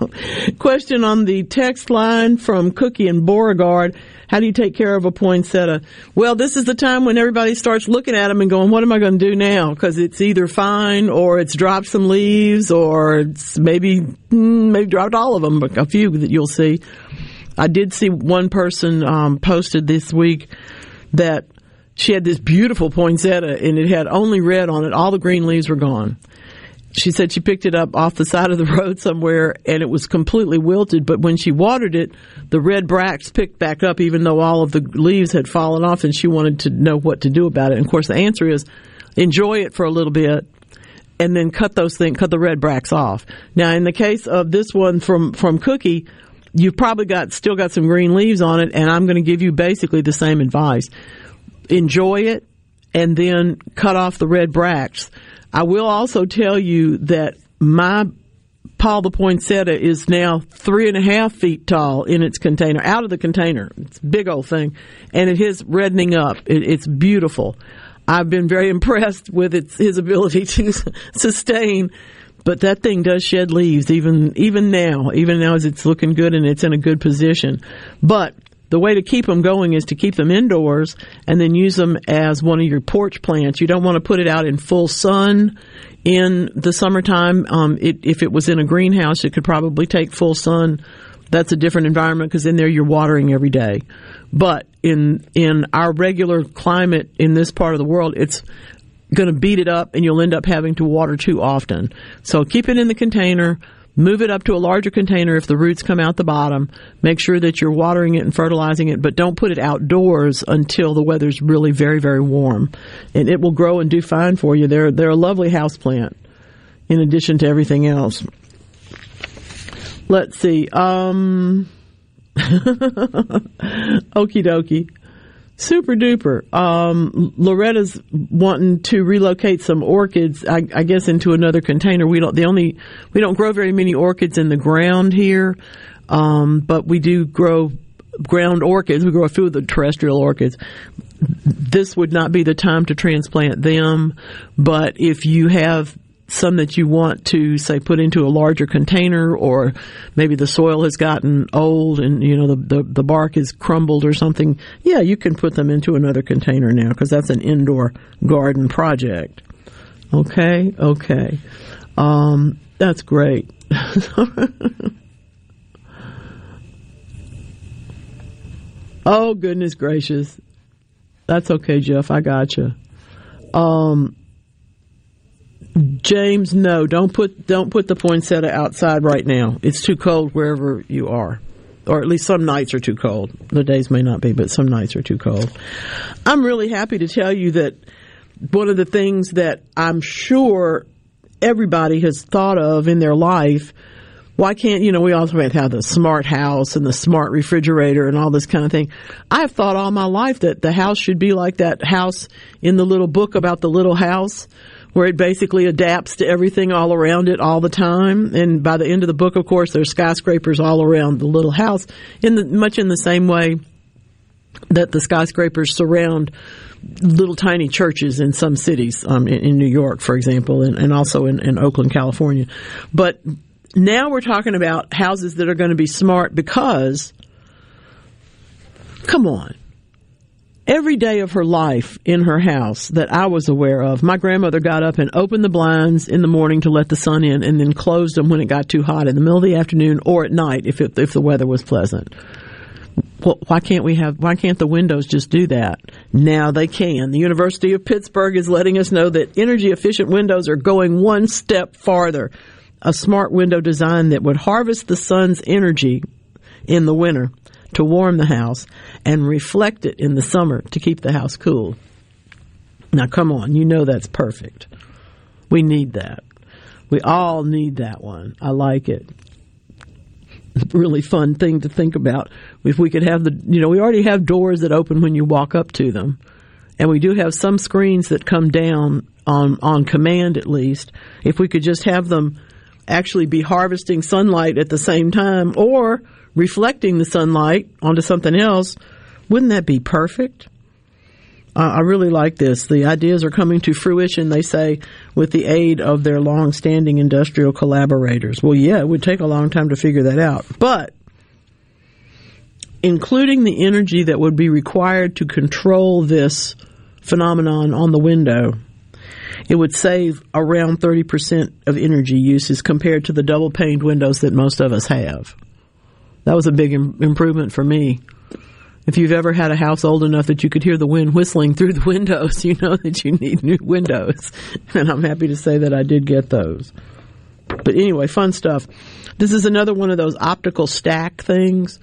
Question on the text line from Cookie and Beauregard. How do you take care of a poinsettia? Well, this is the time when everybody starts looking at them and going, what am I going to do now? Because it's either fine or it's dropped some leaves or it's maybe, mm, maybe dropped all of them, a few that you'll see. I did see one person um, posted this week that she had this beautiful poinsettia and it had only red on it. All the green leaves were gone. she said she picked it up off the side of the road somewhere and it was completely wilted, but when she watered it, the red bracts picked back up even though all of the leaves had fallen off and she wanted to know what to do about it. And of course the answer is enjoy it for a little bit and then cut those things, cut the red bracts off. Now in the case of this one from, from Cookie, you've probably got, still got some green leaves on it and I'm going to give you basically the same advice. Enjoy it and then cut off the red bracts I will also tell you that my Paul the Poinsettia is now three and a half feet tall in its container, out of the container. It's a big old thing. And it is reddening up. It, it's beautiful. I've been very impressed with its, his ability to sustain, but that thing does shed leaves even, even now, even now as it's looking good and it's in a good position. But the way to keep them going is to keep them indoors and then use them as one of your porch plants. You don't want to put it out in full sun in the summertime. Um, it, if it was in a greenhouse, it could probably take full sun. That's a different environment because in there you're watering every day. But in in our regular climate in this part of the world, it's going to beat it up, and you'll end up having to water too often. So keep it in the container Move it up to a larger container if the roots come out the bottom. Make sure that you're watering it and fertilizing it, but don't put it outdoors until the weather's really very, very warm. And it will grow and do fine for you. They're, they're a lovely house plant in addition to everything else. Let's see. Um, okie dokie. Super duper. Um, Loretta's wanting to relocate some orchids, I, I, guess, into another container. We don't, the only, we don't grow very many orchids in the ground here. Um, but we do grow ground orchids. We grow a few of the terrestrial orchids. This would not be the time to transplant them, but if you have some that you want to say put into a larger container or maybe the soil has gotten old and you know the, the, the bark is crumbled or something yeah you can put them into another container now because that's an indoor garden project. Okay? Okay. Um, that's great. Oh goodness gracious. That's okay jeff. I got you um, James, no, don't put don't put the poinsettia outside right now. It's too cold wherever you are. Or at least some nights are too cold. The days may not be, but some nights are too cold. I'm really happy to tell you that one of the things that I'm sure everybody has thought of in their life why can't you know we also have the smart house and the smart refrigerator and all this kind of thing i've thought all my life that the house should be like that house in the little book about the little house where it basically adapts to everything all around it all the time. And by the end of the book, of course, there's skyscrapers all around the little house in the, much in the same way that the skyscrapers surround little tiny churches in some cities, um, in, in, New York, for example, and, and also in, in Oakland, California. But now we're talking about houses that are going to be smart because, come on, every day of her life in her house that I was aware of, my grandmother got up and opened the blinds in the morning to let the sun in and then closed them when it got too hot in the middle of the afternoon or at night if it, if the weather was pleasant. Well, why can't we have why can't the windows just do that? Now they can. The University of Pittsburgh is letting us know that energy efficient windows are going one step farther. A smart window design that would harvest the sun's energy in the winter to warm the house and reflect it in the summer to keep the house cool. Now, come on, you know that's perfect. We need that. We all need that one. I like it. Really fun thing to think about. If we could have the, you know, we already have doors that open when you walk up to them. And we do have some screens that come down on, on command at least. If we could just have them actually be harvesting sunlight at the same time or reflecting the sunlight onto something else, wouldn't that be perfect? I really like this. The ideas are coming to fruition, they say, with the aid of their long-standing industrial collaborators. Well, yeah, it would take a long time to figure that out. But including the energy that would be required to control this phenomenon on the window, it would save around 30% of energy uses compared to the double paned windows that most of us have. That was a big Im- improvement for me if you've ever had a house old enough that you could hear the wind whistling through the windows, you know that you need new windows. And I'm happy to say that I did get those. But anyway, fun stuff. This is another one of those optical stack things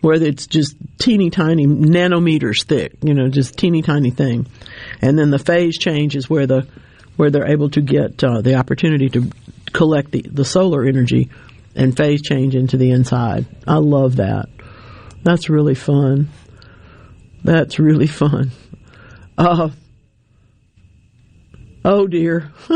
where it's just teeny tiny nanometers thick, you know, just teeny tiny thing. And then the phase change is where the where they're able to get uh, the opportunity to collect the, the solar energy and phase change into the inside. I love that. That's really fun. That's really fun. Uh, oh dear.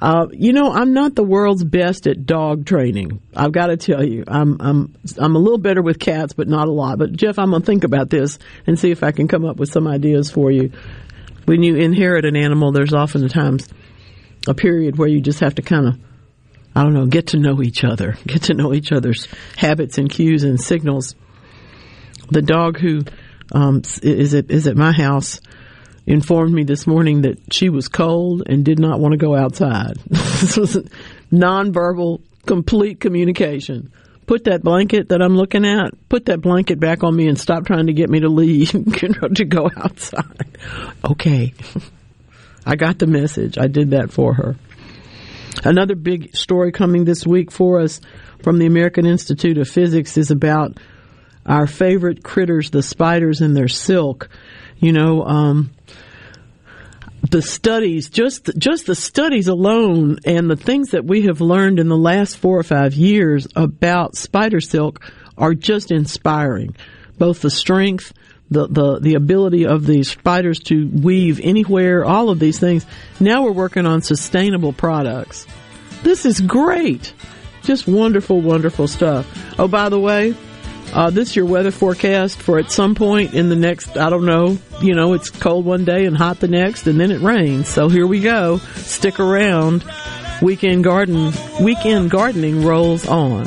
uh, you know, I'm not the world's best at dog training. I've got to tell you, I'm I'm I'm a little better with cats, but not a lot. But Jeff, I'm gonna think about this and see if I can come up with some ideas for you. When you inherit an animal, there's often times a period where you just have to kind of, I don't know, get to know each other, get to know each other's habits and cues and signals. The dog who um, is at is at my house informed me this morning that she was cold and did not want to go outside. this was nonverbal, complete communication. Put that blanket that I'm looking at, put that blanket back on me and stop trying to get me to leave, to go outside. Okay. I got the message. I did that for her. Another big story coming this week for us from the American Institute of Physics is about our favorite critters, the spiders and their silk. You know, um, the studies, just just the studies alone, and the things that we have learned in the last four or five years about spider silk are just inspiring. Both the strength, the, the, the ability of these spiders to weave anywhere, all of these things. Now we're working on sustainable products. This is great. Just wonderful, wonderful stuff. Oh, by the way, uh, this is your weather forecast for at some point in the next, I don't know, you know, it's cold one day and hot the next, and then it rains. So here we go. Stick around. Weekend garden, weekend gardening rolls on.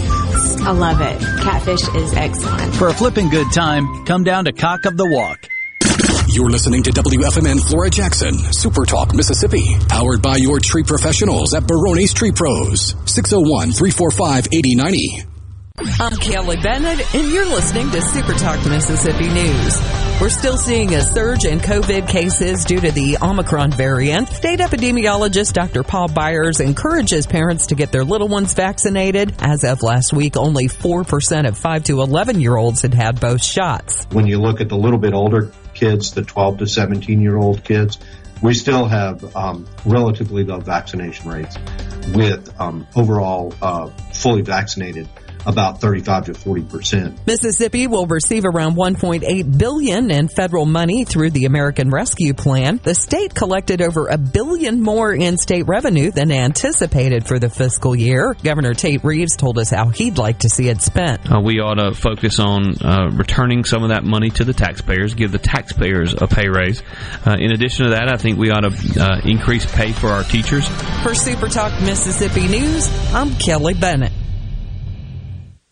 I love it. Catfish is excellent. For a flipping good time, come down to Cock of the Walk. You're listening to WFMN Flora Jackson, Super Talk, Mississippi. Powered by your tree professionals at Barone's Tree Pros. 601 345 8090. I'm Kelly Bennett, and you're listening to Super Talk Mississippi News. We're still seeing a surge in COVID cases due to the Omicron variant. State epidemiologist Dr. Paul Byers encourages parents to get their little ones vaccinated. As of last week, only 4% of 5 to 11 year olds had had both shots. When you look at the little bit older kids, the 12 to 17 year old kids, we still have um, relatively low vaccination rates with um, overall uh, fully vaccinated about 35 to 40 percent. Mississippi will receive around 1.8 billion in federal money through the American Rescue Plan. The state collected over a billion more in state revenue than anticipated for the fiscal year. Governor Tate Reeves told us how he'd like to see it spent. Uh, we ought to focus on uh, returning some of that money to the taxpayers, give the taxpayers a pay raise. Uh, in addition to that, I think we ought to uh, increase pay for our teachers. For Super Talk Mississippi News, I'm Kelly Bennett.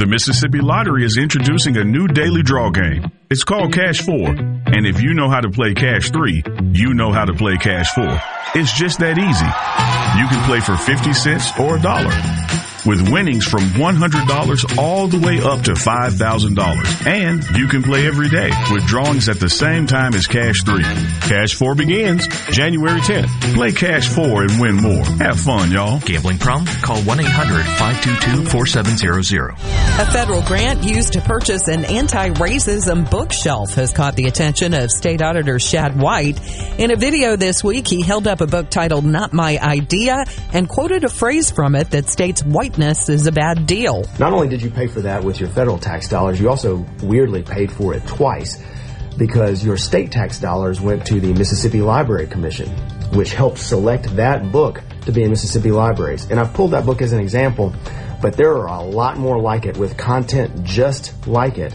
The Mississippi Lottery is introducing a new daily draw game. It's called Cash 4. And if you know how to play Cash 3, you know how to play Cash 4. It's just that easy. You can play for 50 cents or a dollar. With winnings from $100 all the way up to $5,000. And you can play every day with drawings at the same time as Cash 3. Cash 4 begins January 10th. Play Cash 4 and win more. Have fun, y'all. Gambling problem? Call 1-800-522-4700. A federal grant used to purchase an anti-racism bookshelf has caught the attention of State Auditor Shad White. In a video this week, he held up a book titled Not My Idea and quoted a phrase from it that states whiteness is a bad deal. Not only did you pay for that with your federal tax dollars, you also weirdly paid for it twice because your state tax dollars went to the Mississippi Library Commission, which helped select that book to be in Mississippi libraries. And I've pulled that book as an example, but there are a lot more like it with content just like it.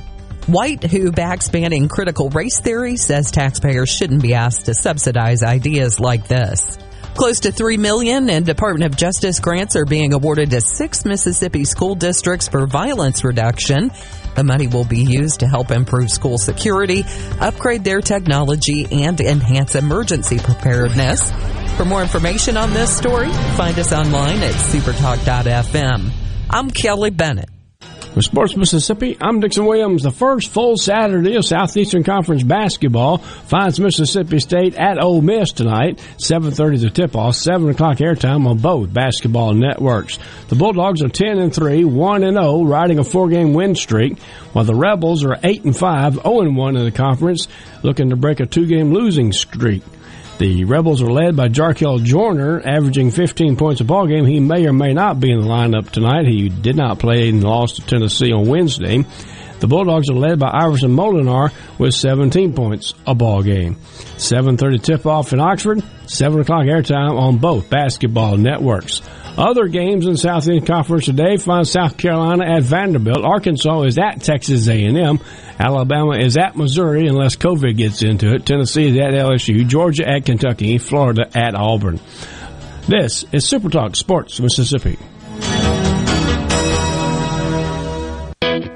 White, who backs banning critical race theory, says taxpayers shouldn't be asked to subsidize ideas like this. Close to three million in Department of Justice grants are being awarded to six Mississippi school districts for violence reduction. The money will be used to help improve school security, upgrade their technology, and enhance emergency preparedness. For more information on this story, find us online at supertalk.fm. I'm Kelly Bennett. With Sports Mississippi, I'm Dixon Williams. The first full Saturday of Southeastern Conference basketball finds Mississippi State at Ole Miss tonight. 7.30 to tip-off, 7 o'clock airtime on both basketball networks. The Bulldogs are 10 and 3, 1 and 0, riding a four-game win streak, while the Rebels are 8 and 5, 0 and 1 in the conference, looking to break a two-game losing streak. The Rebels are led by Jarkel Joiner, averaging 15 points a ball game. He may or may not be in the lineup tonight. He did not play and lost to Tennessee on Wednesday. The Bulldogs are led by Iverson Molinar with 17 points a ball game. 7:30 tip-off in Oxford, 7 o'clock airtime on both basketball networks. Other games in Southeast Conference today find South Carolina at Vanderbilt. Arkansas is at Texas A&M. Alabama is at Missouri unless COVID gets into it. Tennessee is at LSU. Georgia at Kentucky. Florida at Auburn. This is Super Talk Sports Mississippi.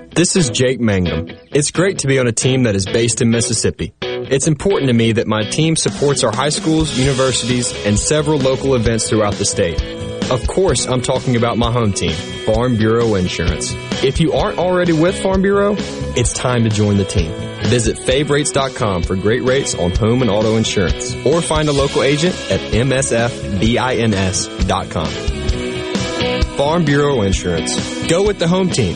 This is Jake Mangum. It's great to be on a team that is based in Mississippi. It's important to me that my team supports our high schools, universities, and several local events throughout the state. Of course, I'm talking about my home team, Farm Bureau Insurance. If you aren't already with Farm Bureau, it's time to join the team. Visit favrates.com for great rates on home and auto insurance, or find a local agent at msfbins.com. Farm Bureau Insurance. Go with the home team.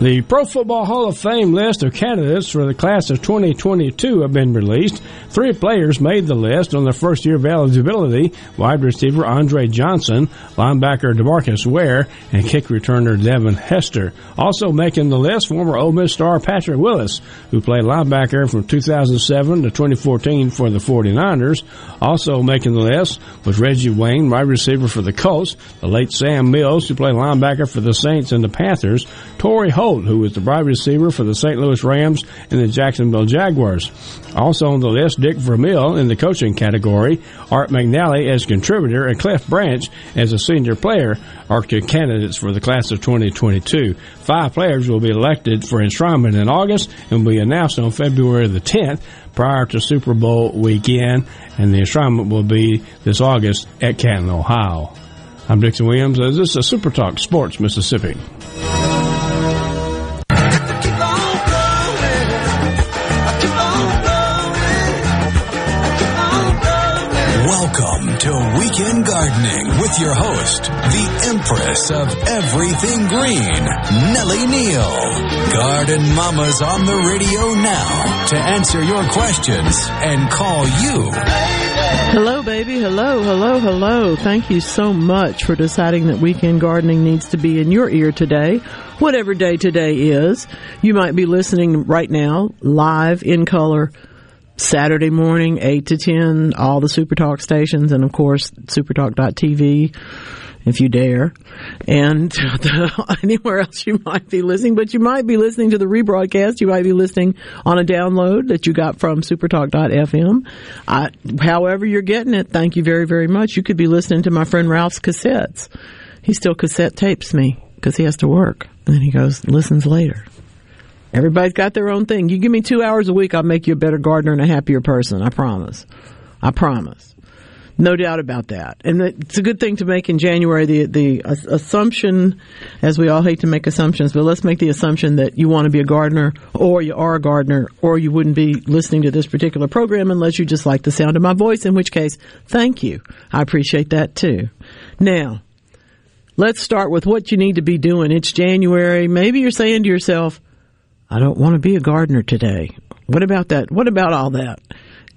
The Pro Football Hall of Fame list of candidates for the class of 2022 have been released. Three players made the list on their first year of eligibility wide receiver Andre Johnson, linebacker Demarcus Ware, and kick returner Devin Hester. Also making the list, former Ole Miss star Patrick Willis, who played linebacker from 2007 to 2014 for the 49ers. Also making the list was Reggie Wayne, wide receiver for the Colts, the late Sam Mills, who played linebacker for the Saints and the Panthers, Torry Holt, who was the wide receiver for the St. Louis Rams and the Jacksonville Jaguars. Also on the list, Dick Vermeil in the coaching category, Art McNally as contributor, and Cliff Branch as a senior player are candidates for the class of 2022. Five players will be elected for enshrinement in August and will be announced on February the 10th prior to Super Bowl weekend, and the enshrinement will be this August at Canton, Ohio. I'm Dixon Williams. This is a Super Talk Sports Mississippi. Weekend Gardening with your host, the Empress of Everything Green, Nellie Neal. Garden Mama's on the radio now to answer your questions and call you. Hello, baby. Hello, hello, hello. Thank you so much for deciding that weekend gardening needs to be in your ear today, whatever day today is. You might be listening right now, live in color, Saturday morning, 8 to 10, all the Supertalk stations, and of course, supertalk.tv if you dare, and anywhere else you might be listening. But you might be listening to the rebroadcast. You might be listening on a download that you got from supertalk.fm. I, however you're getting it, thank you very, very much. You could be listening to my friend Ralph's cassettes. He still cassette tapes me because he has to work. And then he goes, listens later. Everybody's got their own thing. You give me two hours a week, I'll make you a better gardener and a happier person. I promise. I promise. No doubt about that. And it's a good thing to make in January the, the assumption, as we all hate to make assumptions, but let's make the assumption that you want to be a gardener or you are a gardener or you wouldn't be listening to this particular program unless you just like the sound of my voice, in which case, thank you. I appreciate that too. Now, let's start with what you need to be doing. It's January. Maybe you're saying to yourself, I don't want to be a gardener today. What about that? What about all that?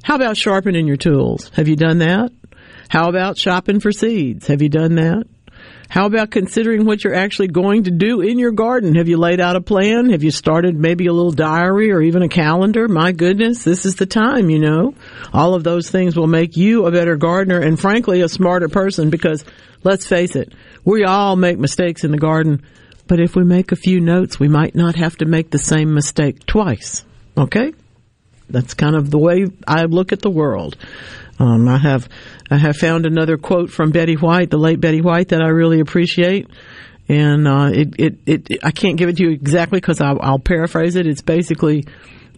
How about sharpening your tools? Have you done that? How about shopping for seeds? Have you done that? How about considering what you're actually going to do in your garden? Have you laid out a plan? Have you started maybe a little diary or even a calendar? My goodness, this is the time, you know. All of those things will make you a better gardener and frankly a smarter person because let's face it, we all make mistakes in the garden, but if we make a few notes, we might not have to make the same mistake twice. Okay? That's kind of the way I look at the world. Um, I have I have found another quote from Betty White, the late Betty White, that I really appreciate, and uh, it, it, it I can't give it to you exactly because I'll, I'll paraphrase it. It's basically.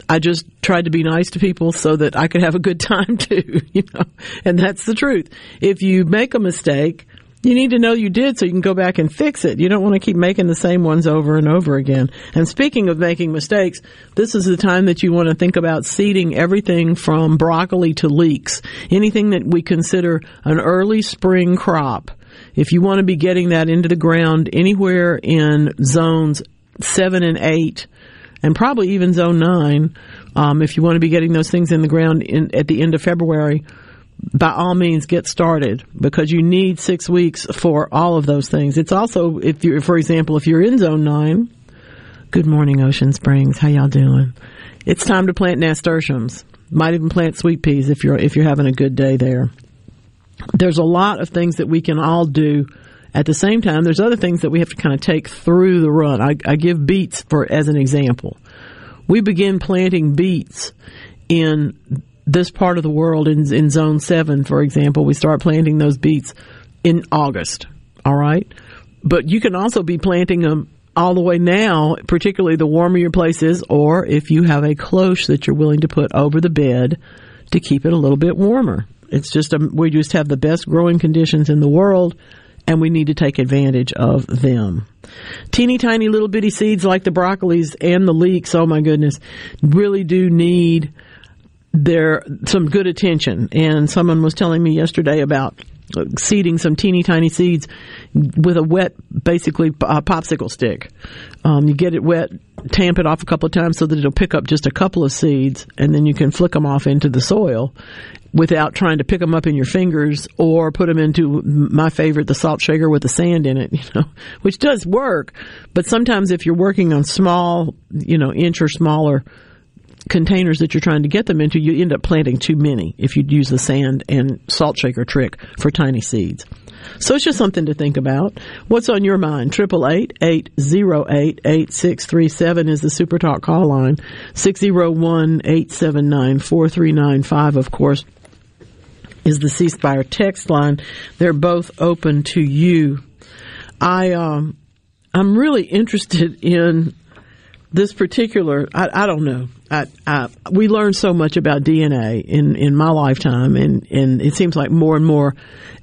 I just tried to be nice to people so that I could have a good time too, you know, and that's the truth. If you make a mistake, you need to know you did so you can go back and fix it. You don't want to keep making the same ones over and over again. And speaking of making mistakes, this is the time that you want to think about seeding everything from broccoli to leeks. Anything that we consider an early spring crop. If you want to be getting that into the ground anywhere in zones seven and eight, and probably even zone nine, um, if you want to be getting those things in the ground in, at the end of February, by all means get started because you need six weeks for all of those things. It's also if you, for example, if you're in zone nine. Good morning, Ocean Springs. How y'all doing? It's time to plant nasturtiums. Might even plant sweet peas if you're if you're having a good day there. There's a lot of things that we can all do at the same time. There's other things that we have to kind of take through the run. I, I give beets for as an example. We begin planting beets in this part of the world in, in zone seven, for example, we start planting those beets in August. All right. But you can also be planting them all the way now, particularly the warmer your place is, or if you have a cloche that you're willing to put over the bed to keep it a little bit warmer. It's just, a, we just have the best growing conditions in the world and we need to take advantage of them. Teeny tiny little bitty seeds like the broccolis and the leeks, oh my goodness, really do need there some good attention. And someone was telling me yesterday about seeding some teeny tiny seeds with a wet, basically uh, popsicle stick. Um, you get it wet, tamp it off a couple of times so that it'll pick up just a couple of seeds, and then you can flick them off into the soil without trying to pick them up in your fingers or put them into my favorite, the salt shaker with the sand in it, you know, which does work. But sometimes if you're working on small, you know, inch or smaller containers that you're trying to get them into, you end up planting too many if you use the sand and salt shaker trick for tiny seeds. So it's just something to think about. What's on your mind? Triple eight eight zero eight eight six three seven is the Super Talk call line. Six zero one eight seven nine four three nine five. Of course, is the C Spire text line. They're both open to you. I um, I'm really interested in this particular. I, I don't know. I, I, we learn so much about DNA in, in my lifetime, and, and it seems like more and more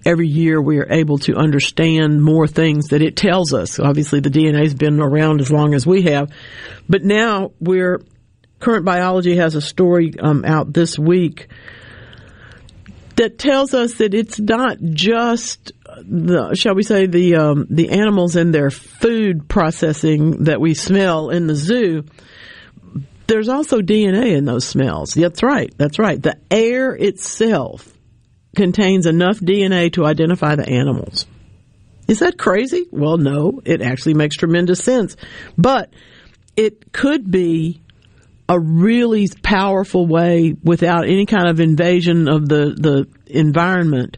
every year we are able to understand more things that it tells us. Obviously, the DNA has been around as long as we have, but now we're current biology has a story um, out this week that tells us that it's not just the shall we say the um, the animals and their food processing that we smell in the zoo there's also DNA in those smells. That's right. That's right. The air itself contains enough DNA to identify the animals. Is that crazy? Well, no, it actually makes tremendous sense. But it could be a really powerful way without any kind of invasion of the, the environment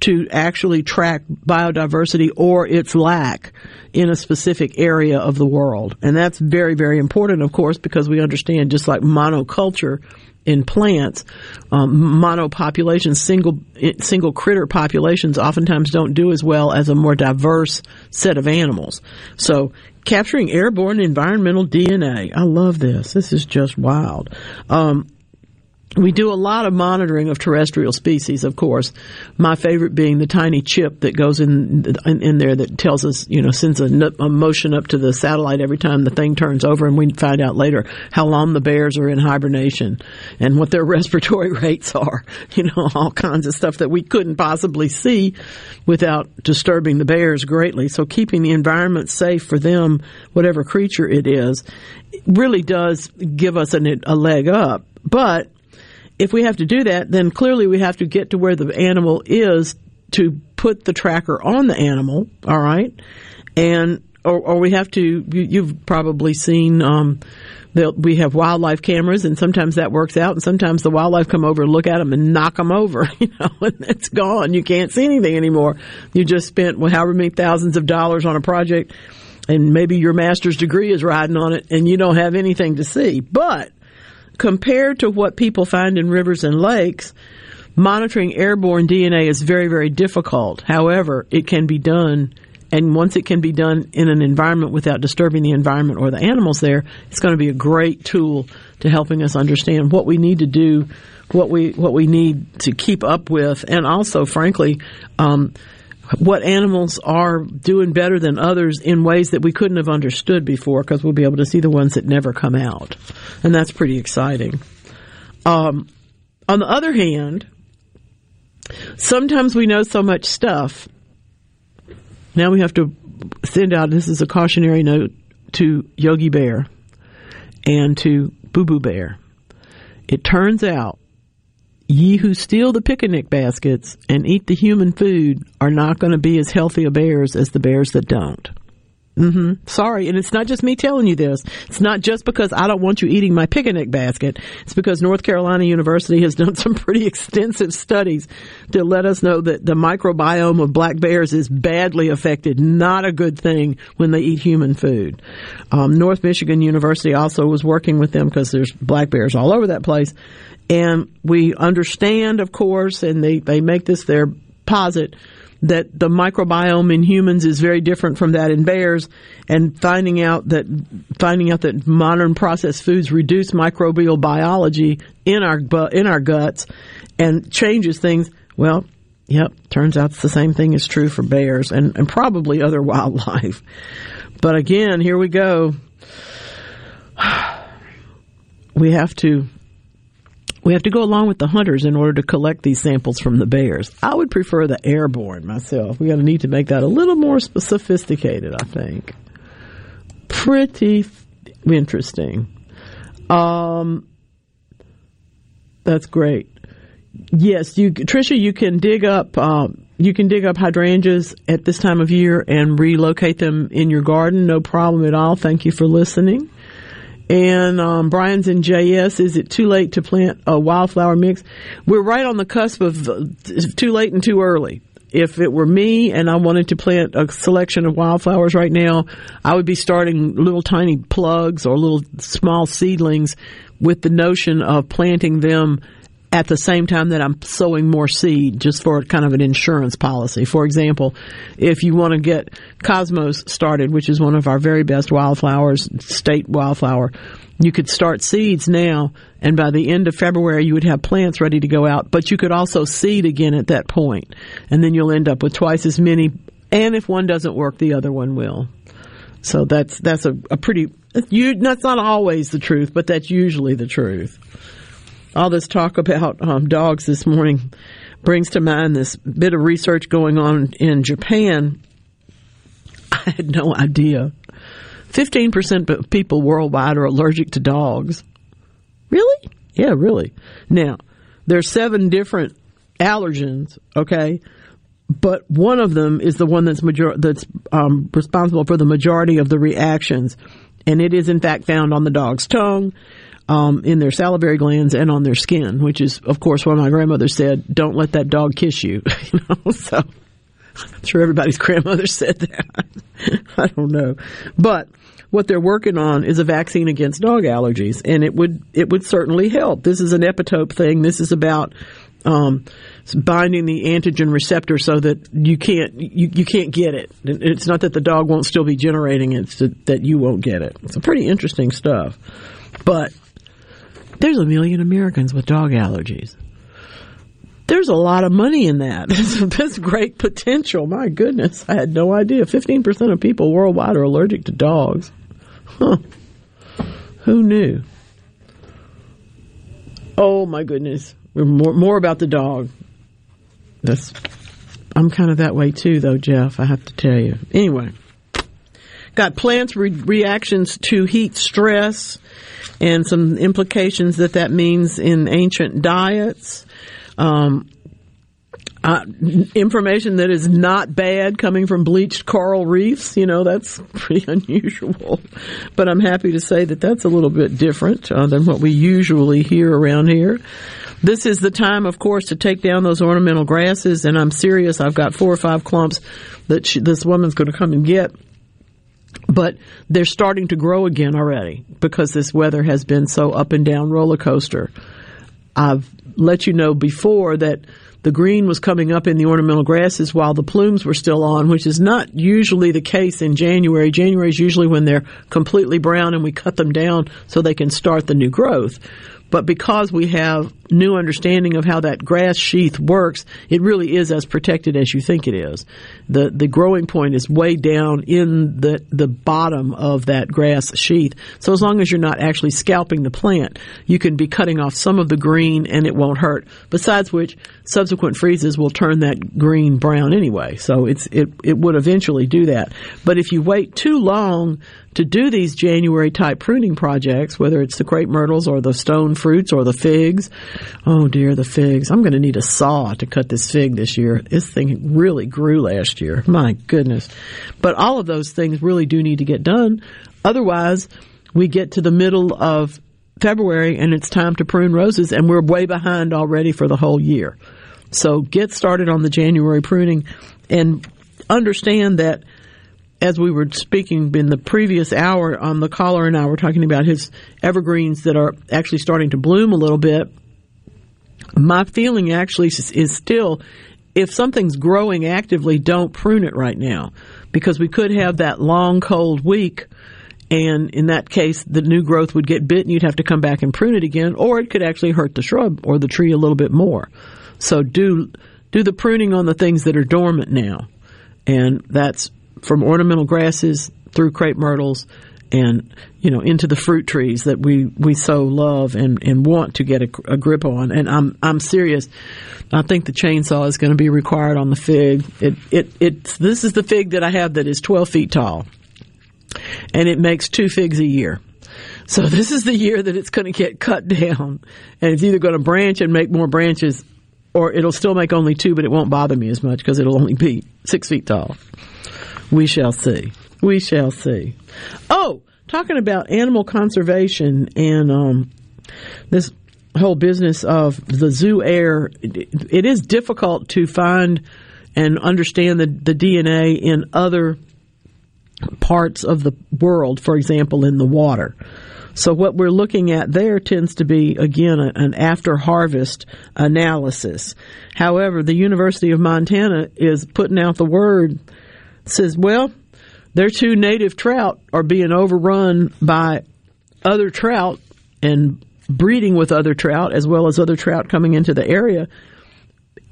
to actually track biodiversity or its lack in a specific area of the world. And that's very, very important, of course, because we understand just like monoculture in plants, um, monopopulations, single single critter populations, oftentimes don't do as well as a more diverse set of animals. So, capturing airborne environmental DNA, I love this. This is just wild. Um, we do a lot of monitoring of terrestrial species, of course. My favorite being the tiny chip that goes in in, in there that tells us, you know, sends a, a, motion up to the satellite every time the thing turns over, and we find out later how long the bears are in hibernation and what their respiratory rates are. You know, all kinds of stuff that we couldn't possibly see without disturbing the bears greatly. So keeping the environment safe for them, whatever creature it is, really does give us an, a leg up. But if we have to do that, then clearly we have to get to where the animal is to put the tracker on the animal. All right, and or, or we have to. You, have probably seen. Um, we have wildlife cameras, and sometimes that works out, and sometimes the wildlife come over and look at them and knock them over. You know, and it's gone. You can't see anything anymore. You just spent well, however many thousands of dollars on a project, and maybe your master's degree is riding on it, and you don't have anything to see. But compared to what people find in rivers and lakes, monitoring airborne DNA is very, very difficult. However, it can be done. And once it can be done in an environment without disturbing the environment or the animals there, it's going to be a great tool to helping us understand what we need to do, what we what we need to keep up with, and also, frankly, um, what animals are doing better than others in ways that we couldn't have understood before because we'll be able to see the ones that never come out. And that's pretty exciting. Um, on the other hand, sometimes we know so much stuff. Now we have to send out this is a cautionary note to Yogi Bear and to Boo Boo Bear. It turns out Ye who steal the picnic baskets and eat the human food are not going to be as healthy a bears as the bears that don't. Mm-hmm. Sorry, and it's not just me telling you this. It's not just because I don't want you eating my picnic basket. It's because North Carolina University has done some pretty extensive studies to let us know that the microbiome of black bears is badly affected. Not a good thing when they eat human food. Um, North Michigan University also was working with them because there's black bears all over that place and we understand, of course, and they, they make this their posit that the microbiome in humans is very different from that in bears and finding out that finding out that modern processed foods reduce microbial biology in our in our guts and changes things well yep turns out the same thing is true for bears and, and probably other wildlife. But again here we go. We have to we have to go along with the hunters in order to collect these samples from the bears. I would prefer the airborne myself. We're going to need to make that a little more sophisticated, I think. Pretty f- interesting. Um, that's great. Yes, you, Trisha, you can dig up, um, you can dig up hydrangeas at this time of year and relocate them in your garden. No problem at all. Thank you for listening. And um, Brian's in JS. Is it too late to plant a wildflower mix? We're right on the cusp of too late and too early. If it were me and I wanted to plant a selection of wildflowers right now, I would be starting little tiny plugs or little small seedlings with the notion of planting them at the same time that I'm sowing more seed just for kind of an insurance policy. For example, if you want to get Cosmos started, which is one of our very best wildflowers, state wildflower, you could start seeds now and by the end of February you would have plants ready to go out, but you could also seed again at that point and then you'll end up with twice as many and if one doesn't work, the other one will. So that's, that's a, a pretty, you, that's not always the truth, but that's usually the truth all this talk about um, dogs this morning brings to mind this bit of research going on in Japan. I had no idea. 15% of people worldwide are allergic to dogs. Really? Yeah, really. Now, there's seven different allergens, okay? But one of them is the one that's major- that's um, responsible for the majority of the reactions, and it is in fact found on the dog's tongue um, in their salivary glands and on their skin, which is, of course, what my grandmother said, don't let that dog kiss you. you know, so I'm sure everybody's grandmother said that. I don't know. But what they're working on is a vaccine against dog allergies, and it would it would certainly help. This is an epitope thing. This is about um, binding the antigen receptor so that you can't you, you can't get it. It's not that the dog won't still be generating it; it's that, that you won't get it. It's pretty interesting stuff. But there's a million Americans with dog allergies. There's a lot of money in that. That's great potential. My goodness, I had no idea. 15% of people worldwide are allergic to dogs. Huh. Who knew? Oh my goodness. More, more about the dog. That's, I'm kind of that way too though, Jeff, I have to tell you. Anyway. Got plants re- reactions to heat stress and some implications that that means in ancient diets. Um, uh, information that is not bad coming from bleached coral reefs. You know, that's pretty unusual. But I'm happy to say that that's a little bit different uh, than what we usually hear around here. This is the time, of course, to take down those ornamental grasses, and I'm serious. I've got four or five clumps that she, this woman's going to come and get but they're starting to grow again already because this weather has been so up and down roller coaster. I've let you know before that the green was coming up in the ornamental grasses while the plumes were still on, which is not usually the case in January. January is usually when they're completely brown and we cut them down so they can start the new growth. But because we have new understanding of how that grass sheath works, it really is as protected as you think it is. The the growing point is way down in the the bottom of that grass sheath. So as long as you're not actually scalping the plant, you can be cutting off some of the green and it won't hurt. Besides which, subsequent freezes will turn that green brown anyway. So it's it it would eventually do that. But if you wait too long to do these January type pruning projects, whether it's the crepe myrtles or the stone fruits or the figs, Oh dear, the figs. I'm going to need a saw to cut this fig this year. This thing really grew last year. My goodness. But all of those things really do need to get done. Otherwise, we get to the middle of February and it's time to prune roses and we're way behind already for the whole year. So get started on the January pruning and understand that as we were speaking in the previous hour on the caller and I were talking about his evergreens that are actually starting to bloom a little bit my feeling actually is still if something's growing actively, don't prune it right now because we could have that long cold week. And in that case, the new growth would get bit and you'd have to come back and prune it again, or it could actually hurt the shrub or the tree a little bit more. So do, do the pruning on the things that are dormant now. And that's from ornamental grasses through crepe myrtles and you know into the fruit trees that we we so love and and want to get a, a grip on. And I'm I'm serious. I think the chainsaw is going to be required on the fig. It it it's this is the fig that I have that is 12 feet tall, and it makes two figs a year. So this is the year that it's going to get cut down, and it's either going to branch and make more branches, or it'll still make only two, but it won't bother me as much because it'll only be six feet tall. We shall see. We shall see. Oh, talking about animal conservation and um, this whole business of the zoo air, it is difficult to find and understand the, the DNA in other parts of the world, for example, in the water. So what we're looking at there tends to be, again, an after harvest analysis. However, the University of Montana is putting out the word, says, well, their two native trout are being overrun by other trout and breeding with other trout as well as other trout coming into the area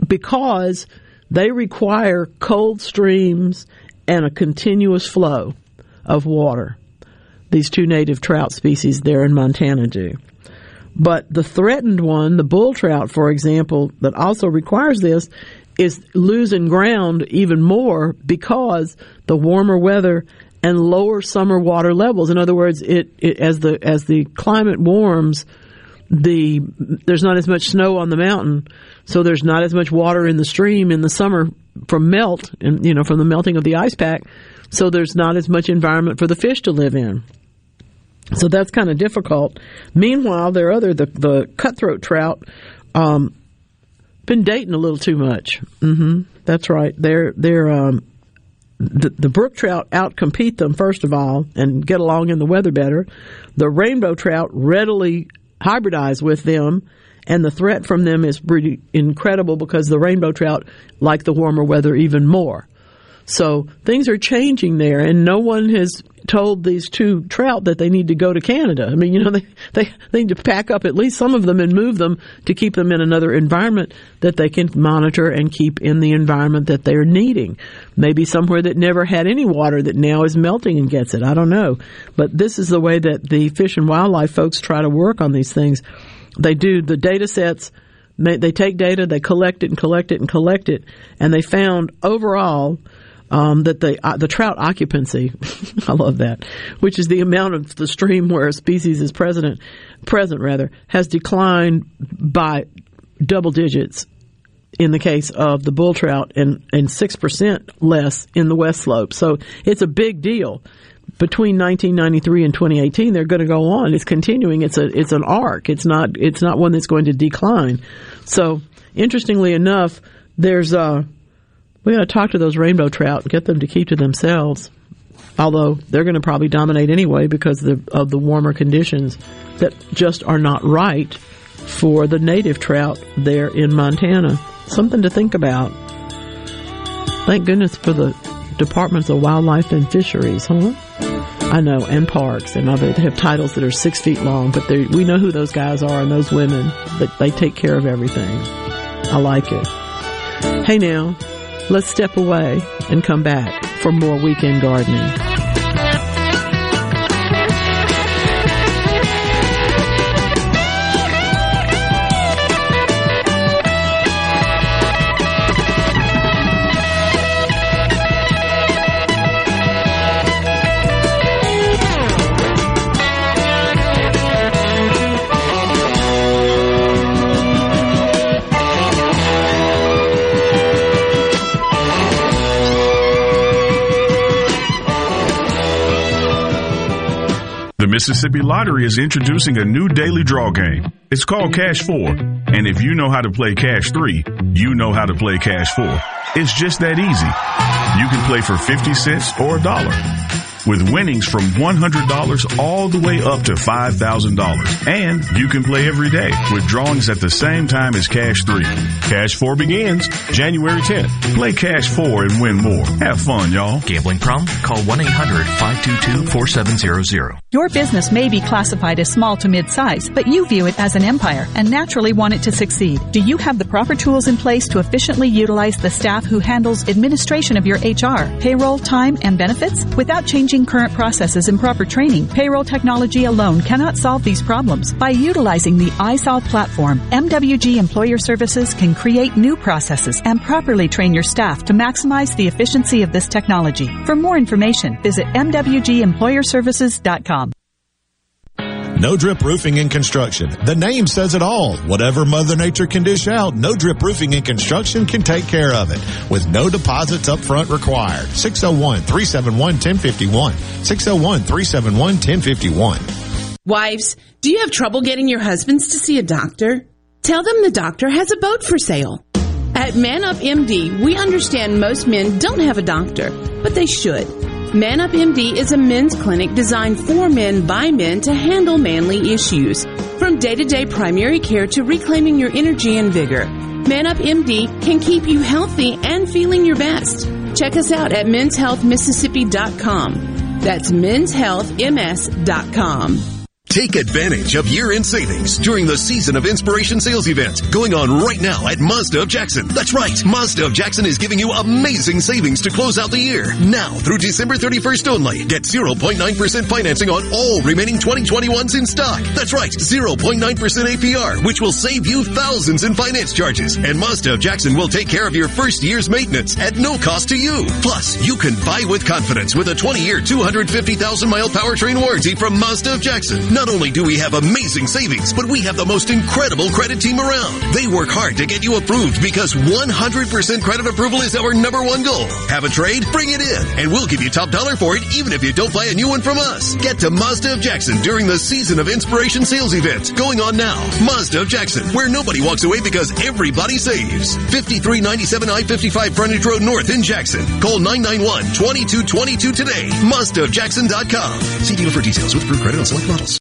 because they require cold streams and a continuous flow of water. These two native trout species there in Montana do. But the threatened one, the bull trout, for example, that also requires this, is losing ground even more because the warmer weather and lower summer water levels. In other words, it, it as the as the climate warms, the there's not as much snow on the mountain, so there's not as much water in the stream in the summer from melt and you know from the melting of the ice pack. So there's not as much environment for the fish to live in. So that's kind of difficult. Meanwhile, there are other the the cutthroat trout. Um, been dating a little too much. Mm-hmm. That's right. They're they're um, the, the brook trout outcompete them first of all and get along in the weather better. The rainbow trout readily hybridize with them, and the threat from them is pretty incredible because the rainbow trout like the warmer weather even more. So things are changing there, and no one has told these two trout that they need to go to Canada. I mean, you know, they, they, they need to pack up at least some of them and move them to keep them in another environment that they can monitor and keep in the environment that they're needing. Maybe somewhere that never had any water that now is melting and gets it. I don't know. But this is the way that the fish and wildlife folks try to work on these things. They do the data sets they take data, they collect it and collect it and collect it, and they found overall um, that the uh, the trout occupancy, I love that, which is the amount of the stream where a species is present, present rather, has declined by double digits in the case of the bull trout and and six percent less in the west slope. So it's a big deal. Between 1993 and 2018, they're going to go on. It's continuing. It's a it's an arc. It's not it's not one that's going to decline. So interestingly enough, there's a we got to talk to those rainbow trout and get them to keep to themselves. Although they're going to probably dominate anyway because of the, warmer conditions that just are not right for the native trout there in Montana. Something to think about. Thank goodness for the departments of wildlife and fisheries, huh? I know, and parks, and they have titles that are six feet long, but we know who those guys are and those women, but they take care of everything. I like it. Hey now, Let's step away and come back for more weekend gardening. Mississippi Lottery is introducing a new daily draw game. It's called Cash 4. And if you know how to play Cash 3, you know how to play Cash 4. It's just that easy. You can play for 50 cents or a dollar with winnings from $100 all the way up to $5,000. And you can play every day with drawings at the same time as Cash 3. Cash 4 begins January 10th. Play Cash 4 and win more. Have fun, y'all. Gambling problem? Call 1-800-522-4700. Your business may be classified as small to mid-size, but you view it as an empire and naturally want it to succeed. Do you have the proper tools in place to efficiently utilize the staff who handles administration of your HR, payroll, time, and benefits without changing Current processes and proper training, payroll technology alone cannot solve these problems. By utilizing the iSolve platform, MWG Employer Services can create new processes and properly train your staff to maximize the efficiency of this technology. For more information, visit MWGEmployerServices.com. No Drip Roofing and Construction. The name says it all. Whatever Mother Nature can dish out, No Drip Roofing and Construction can take care of it with no deposits up front required. 601-371-1051. 601-371-1051. Wives, do you have trouble getting your husbands to see a doctor? Tell them the doctor has a boat for sale. At Man Up MD, we understand most men don't have a doctor, but they should. Man Up MD is a men's clinic designed for men by men to handle manly issues. From day to day primary care to reclaiming your energy and vigor, Man Up MD can keep you healthy and feeling your best. Check us out at menshealthmississippi.com. That's menshealthms.com. Take advantage of year-end savings during the Season of Inspiration sales event going on right now at Mazda of Jackson. That's right. Mazda of Jackson is giving you amazing savings to close out the year. Now through December 31st only. Get 0.9% financing on all remaining 2021s in stock. That's right. 0.9% APR, which will save you thousands in finance charges. And Mazda of Jackson will take care of your first year's maintenance at no cost to you. Plus, you can buy with confidence with a 20-year, 250,000 mile powertrain warranty from Mazda of Jackson. Not only do we have amazing savings, but we have the most incredible credit team around. They work hard to get you approved because 100% credit approval is our number one goal. Have a trade? Bring it in, and we'll give you top dollar for it even if you don't buy a new one from us. Get to Mazda of Jackson during the Season of Inspiration sales event going on now. Mazda of Jackson, where nobody walks away because everybody saves. 5397 I-55 Frontage Road North in Jackson. Call 991-2222 today. MazdaofJackson.com. See dealer for details with approved credit on select models.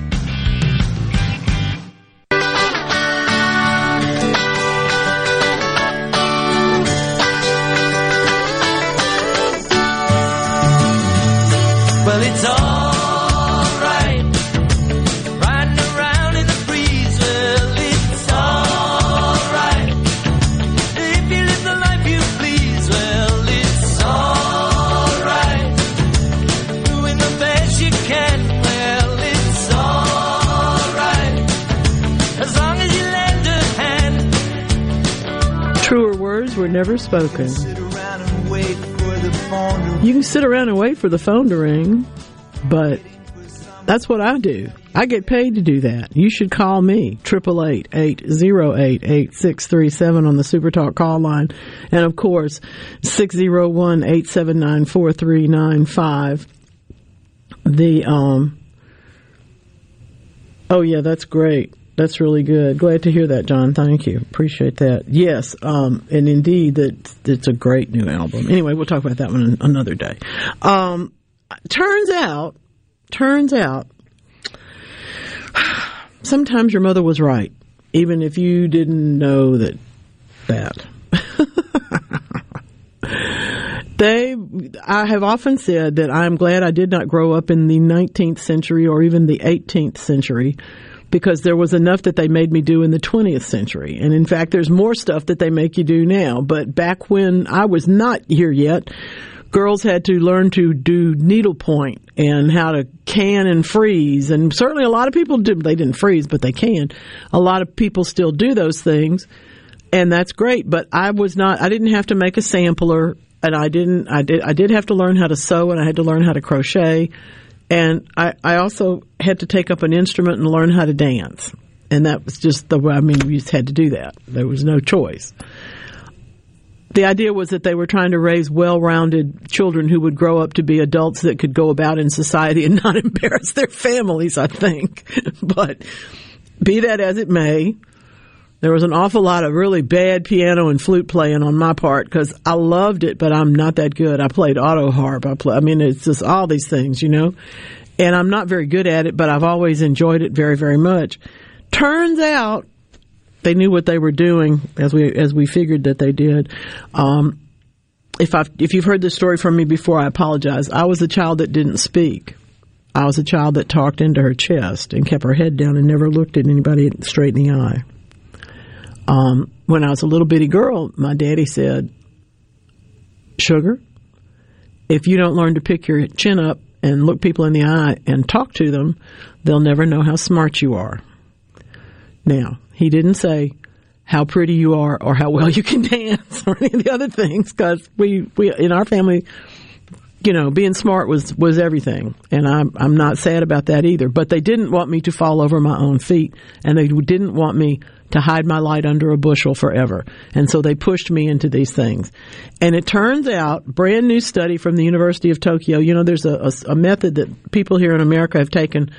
Never spoken. Wait for the phone to You can sit around and wait for the phone to ring, but that's what I do. I get paid to do that. You should call me, triple eight eight zero eight eight six three seven on the Super Talk call line. And of course, six zero one eight seven nine four three nine five. The, um, oh yeah, that's great. That's really good. Glad to hear that, John. Thank you. Appreciate that. Yes, um, and indeed, that it's a great new album. Anyway, we'll talk about that one another day. Um, turns out, turns out, sometimes your mother was right, even if you didn't know that. That they, I have often said that I'm glad I did not grow up in the 19th century or even the 18th century because there was enough that they made me do in the 20th century. And in fact, there's more stuff that they make you do now. But back when I was not here yet, girls had to learn to do needlepoint and how to can and freeze. And certainly a lot of people did. they didn't freeze, but they can. A lot of people still do those things. And that's great. But I was not, I didn't have to make a sampler and I didn't, I did, I did have to learn how to sew and I had to learn how to crochet. And I, I also had to take up an instrument and learn how to dance. And that was just the way, I mean, we just had to do that. There was no choice the idea was that they were trying to raise well-rounded children who would grow up to be adults that could go about in society and not embarrass their families, I think. but be that as it may, there was an awful lot of really bad piano and flute playing on my part because I loved it, but I'm not that good. I played auto harp. I play, I mean, it's just all these things, you know, and I'm not very good at it, but I've always enjoyed it very, very much. Turns out they knew what they were doing as we as we figured that they did. Um, if I if you've heard this story from me before, I apologize. I was a child that didn't speak. I was a child that talked into her chest and kept her head down and never looked at anybody straight in the eye. Um, when I was a little bitty girl, my daddy said, "Sugar, if you don't learn to pick your chin up and look people in the eye and talk to them, they'll never know how smart you are." Now, he didn't say how pretty you are or how well you can dance or any of the other things because we, we, in our family, you know, being smart was, was everything. And I'm, I'm not sad about that either. But they didn't want me to fall over my own feet and they didn't want me to hide my light under a bushel forever. And so they pushed me into these things. And it turns out, brand new study from the University of Tokyo, you know, there's a, a, a method that people here in America have taken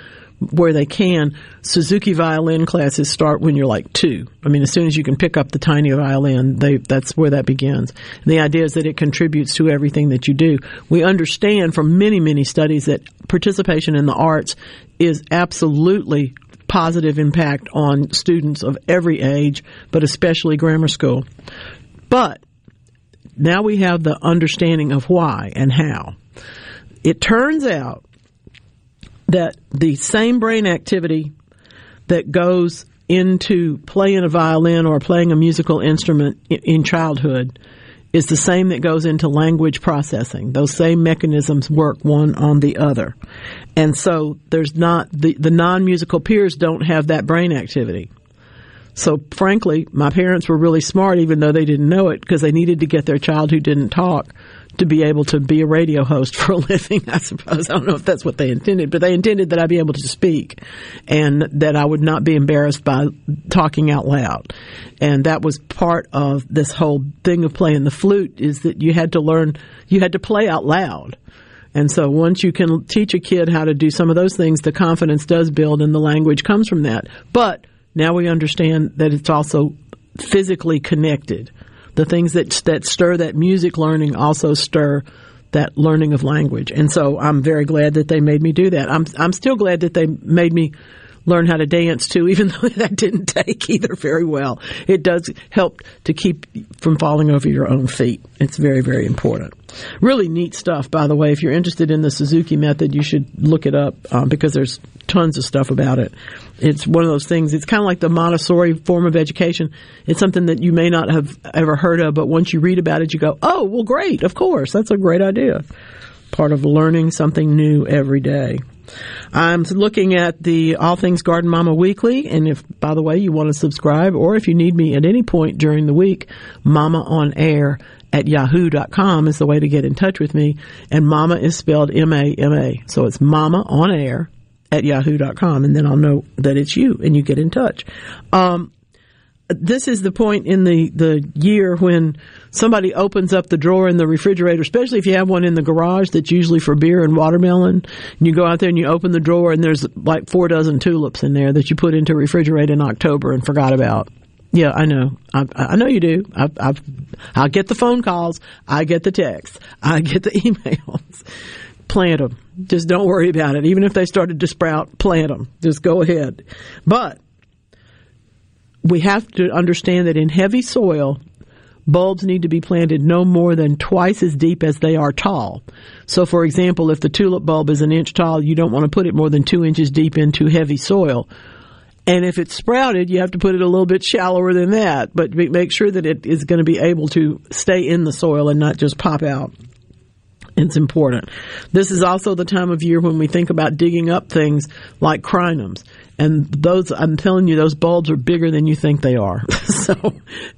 where they can, Suzuki violin classes start when you're like two. I mean, as soon as you can pick up the tiny violin, they, that's where that begins. And the idea is that it contributes to everything that you do. We understand from many, many studies that participation in the arts is absolutely positive impact on students of every age, but especially grammar school. But now we have the understanding of why and how. It turns out that the same brain activity that goes into playing a violin or playing a musical instrument in childhood is the same that goes into language processing. Those same mechanisms work one on the other. And so there's not, the, the non-musical peers don't have that brain activity. So frankly, my parents were really smart even though they didn't know it because they needed to get their child who didn't talk to be able to be a radio host for a living, I suppose. I don't know if that's what they intended, but they intended that I'd be able to speak and that I would not be embarrassed by talking out loud. And that was part of this whole thing of playing the flute is that you had to learn, you had to play out loud. And so once you can teach a kid how to do some of those things, the confidence does build and the language comes from that. But now we understand that it's also physically connected the things that that stir that music learning also stir that learning of language. And so I'm very glad that they made me do that. I'm I'm still glad that they made me learn how to dance too, even though that didn't take either very well. It does help to keep from falling over your own feet. It's very, very important. Really neat stuff, by the way. If you're interested in the Suzuki method, you should look it up um, because there's tons of stuff about it. It's one of those things. It's kind of like the Montessori form of education. It's something that you may not have ever heard of, but once you read about it, you go, "Oh, well, great! Of course, that's a great idea." Part of learning something new every day. I'm looking at the All Things Garden Mama Weekly, and if, by the way, you want to subscribe, or if you need me at any point during the week, Mama on Air at yahoo.com is the way to get in touch with me. And Mama is spelled M-A-M-A. So it's Mama on Air at yahoo.com, and then I'll know that it's you, and you get in touch. Um, this is the point in the, the year when somebody opens up the drawer in the refrigerator, especially if you have one in the garage that's usually for beer and watermelon. And you go out there and you open the drawer and there's like four dozen tulips in there that you put into refrigerator in October and forgot about. Yeah, I know. I, I know you do. I, I, I get the phone calls. I get the texts. I get the emails. Plant them. Just don't worry about it. Even if they started to sprout, plant them. Just go ahead. But we have to understand that in heavy soil, bulbs need to be planted no more than twice as deep as they are tall. So, for example, if the tulip bulb is an inch tall, you don't want to put it more than two inches deep into heavy soil. And if it's sprouted, you have to put it a little bit shallower than that, but make sure that it is going to be able to stay in the soil and not just pop out. It's important. This is also the time of year when we think about digging up things like crinums. And those, I'm telling you, those bulbs are bigger than you think they are. so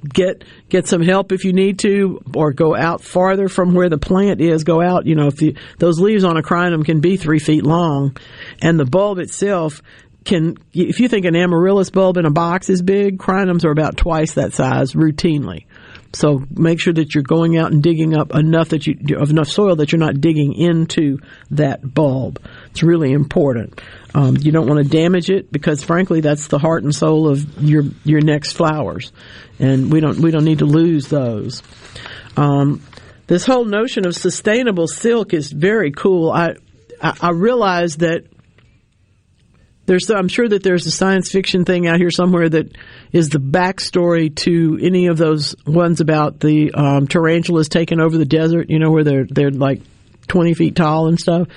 get, get some help if you need to, or go out farther from where the plant is. Go out, you know, if you, those leaves on a crinum can be three feet long and the bulb itself can, if you think an amaryllis bulb in a box is big, crinums are about twice that size routinely. So make sure that you're going out and digging up enough that you of enough soil that you're not digging into that bulb. It's really important. Um, you don't want to damage it because, frankly, that's the heart and soul of your your next flowers, and we don't we don't need to lose those. Um, this whole notion of sustainable silk is very cool. I I, I realize that there's I'm sure that there's a science fiction thing out here somewhere that is the backstory to any of those ones about the um, tarantulas taking over the desert. You know where they're they're like 20 feet tall and stuff.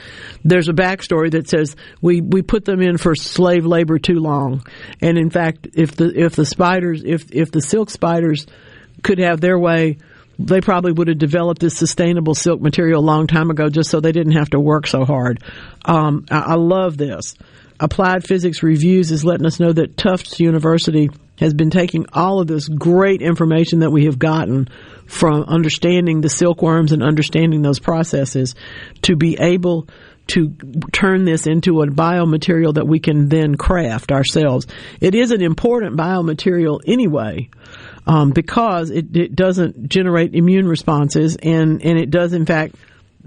There's a backstory that says we, we put them in for slave labor too long. And in fact, if the, if the spiders, if, if the silk spiders could have their way, they probably would have developed this sustainable silk material a long time ago just so they didn't have to work so hard. Um, I, I love this. Applied Physics Reviews is letting us know that Tufts University has been taking all of this great information that we have gotten from understanding the silkworms and understanding those processes to be able to turn this into a biomaterial that we can then craft ourselves. It is an important biomaterial anyway. Um, because it, it doesn't generate immune responses and, and it does in fact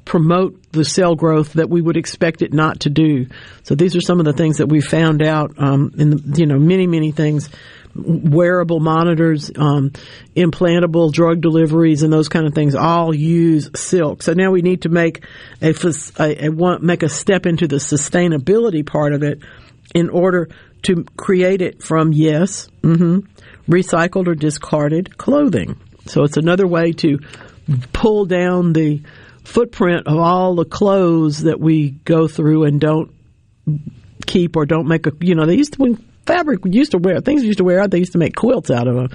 promote the cell growth that we would expect it not to do. So these are some of the things that we found out um, in the, you know many many things wearable monitors, um, implantable drug deliveries, and those kind of things all use silk. So now we need to make a, a, a make a step into the sustainability part of it in order to create it from yes, mm-hmm, recycled or discarded clothing. So it's another way to pull down the footprint of all the clothes that we go through and don't keep or don't make a you know they used to when fabric used to wear things used to wear out they used to make quilts out of them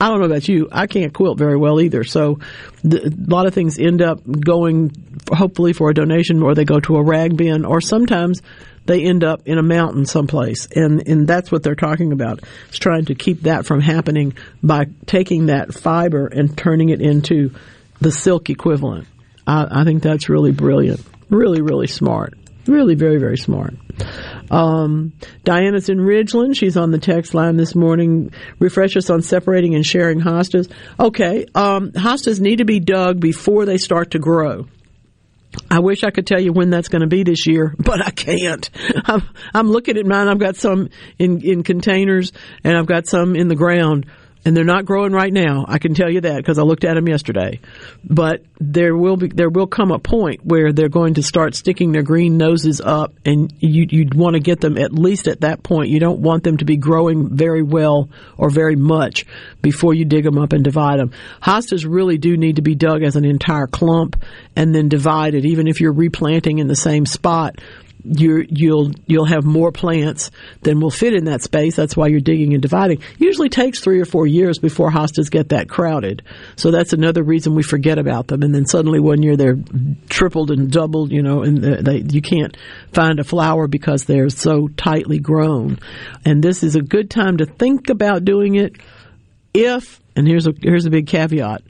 i don't know about you i can't quilt very well either. So the, a lot of things end up going hopefully for a donation or they go to a rag bin or sometimes they end up in a mountain someplace. And and that's what they're talking about it's trying to keep that from happening by taking that fiber and turning it into the silk equivalent I, I think that's really brilliant. Really, really smart. Really, very, very smart. Um, Diana's in Ridgeland. She's on the text line this morning. Refresh us on separating and sharing hostas. Okay, um, hostas need to be dug before they start to grow. I wish I could tell you when that's going to be this year, but I can't. I'm, I'm looking at mine. I've got some in, in containers and I've got some in the ground and they're not growing right now. I can tell you that because I looked at them yesterday. But there will be there will come a point where they're going to start sticking their green noses up, and you you'd want to get them at least at that point. You don't want them to be growing very well or very much before you dig them up and divide them. Hostas really do need to be dug as an entire clump and then divided, even if you're replanting in the same spot you you'll you'll have more plants than will fit in that space. That's why you're digging and dividing. Usually takes three or four years before hostas get that crowded. So that's another reason we forget about them. And then suddenly one year they're tripled and doubled, you know, and they, you can't find a flower because they're so tightly grown. And this is a good time to think about doing it if, and here's a here's a big caveat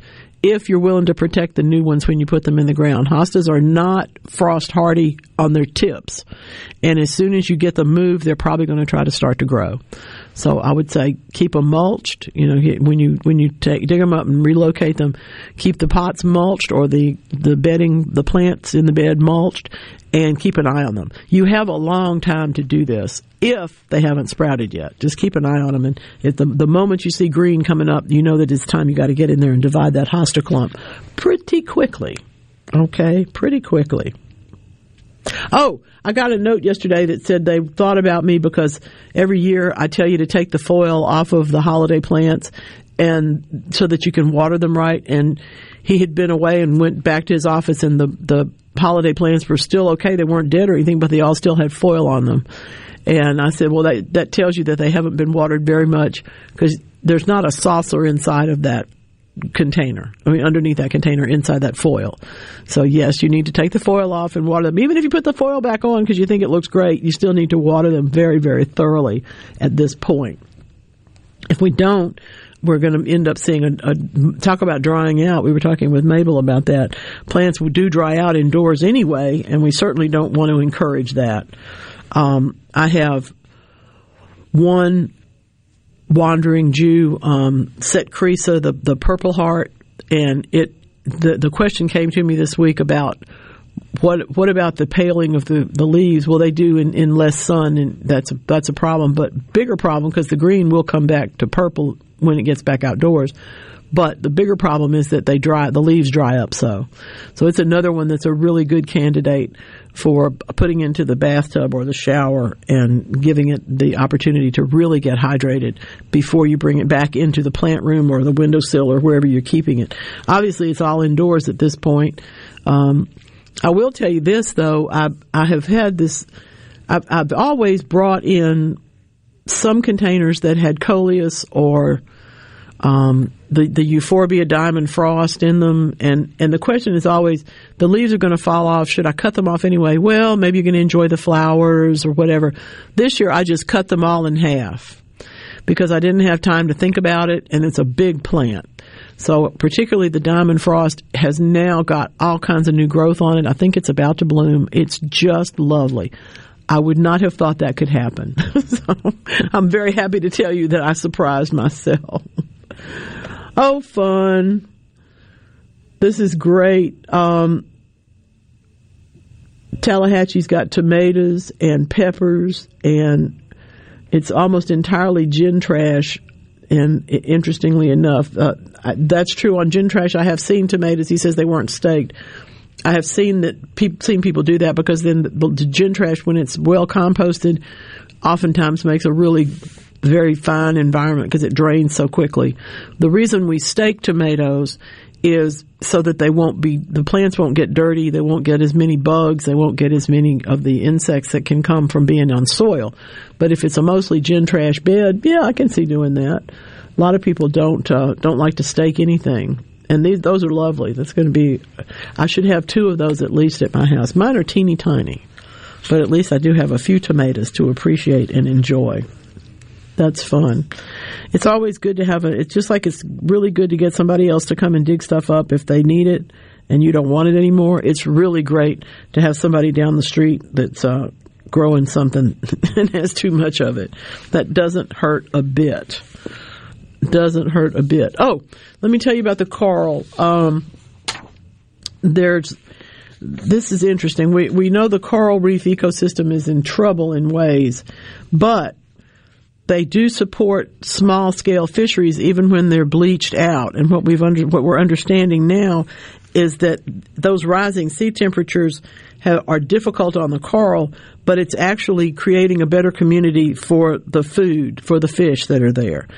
if you're willing to protect the new ones when you put them in the ground. Hostas are not frost hardy on their tips. And as soon as you get them moved, they're probably going to try to start to grow. So I would say keep them mulched. You know, when you when you take dig them up and relocate them, keep the pots mulched or the the bedding the plants in the bed mulched, and keep an eye on them. You have a long time to do this if they haven't sprouted yet. Just keep an eye on them, and if the the moment you see green coming up, you know that it's time you got to get in there and divide that hosta clump pretty quickly. Okay, pretty quickly. Oh, I got a note yesterday that said they thought about me because every year I tell you to take the foil off of the holiday plants and so that you can water them right. And he had been away and went back to his office and the the holiday plants were still okay. They weren't dead or anything but they all still had foil on them. And I said well that that tells you that they haven't been watered very much because there's not a saucer inside of that container. I mean, underneath that container, inside that foil. So yes, you need to take the foil off and water them. Even if you put the foil back on because you think it looks great, you still need to water them very, very thoroughly at this point. If we don't, we're going to end up seeing a, a, talk about drying out. We were talking with Mabel about that. Plants do dry out indoors anyway, and we certainly don't want to encourage that. Um, I have one wandering Jew, um, Set the the Purple Heart, and it. The the question came to me this week about what what about the paling of the, the leaves? Well, they do in, in less sun, and that's a, that's a problem. But bigger problem because the green will come back to purple when it gets back outdoors. But the bigger problem is that they dry the leaves dry up so. So it's another one that's a really good candidate for putting into the bathtub or the shower and giving it the opportunity to really get hydrated before you bring it back into the plant room or the windowsill or wherever you're keeping it. Obviously, it's all indoors at this point. Um, I will tell you this though, I I have had this. I've, I've always brought in some containers that had coleus or um, the the euphorbia diamond frost in them, and and the question is always the leaves are going to fall off. Should I cut them off anyway? Well, maybe you're going to enjoy the flowers or whatever. This year, I just cut them all in half because I didn't have time to think about it, and it's a big plant. So particularly the diamond frost has now got all kinds of new growth on it. I think it's about to bloom. It's just lovely. I would not have thought that could happen. so I'm very happy to tell you that I surprised myself. oh, fun. This is great. Um, Tallahassee's got tomatoes and peppers, and it's almost entirely gin trash. And interestingly enough, uh, that's true on gin trash. I have seen tomatoes. He says they weren't staked. I have seen that pe- seen people do that because then the, the gin trash, when it's well composted, oftentimes makes a really very fine environment because it drains so quickly. The reason we stake tomatoes is so that they won't be the plants won't get dirty, they won't get as many bugs, they won't get as many of the insects that can come from being on soil. But if it's a mostly gin trash bed, yeah, I can see doing that. A lot of people don't uh, don't like to stake anything. And these those are lovely. That's going to be I should have two of those at least at my house. Mine are teeny tiny. But at least I do have a few tomatoes to appreciate and enjoy. That's fun. It's always good to have a, it's just like it's really good to get somebody else to come and dig stuff up if they need it and you don't want it anymore. It's really great to have somebody down the street that's, uh, growing something and has too much of it. That doesn't hurt a bit. Doesn't hurt a bit. Oh, let me tell you about the coral. Um, there's, this is interesting. We, we know the coral reef ecosystem is in trouble in ways, but they do support small scale fisheries even when they're bleached out. And what we've under, what we're understanding now is that those rising sea temperatures have, are difficult on the coral, but it's actually creating a better community for the food, for the fish that are there.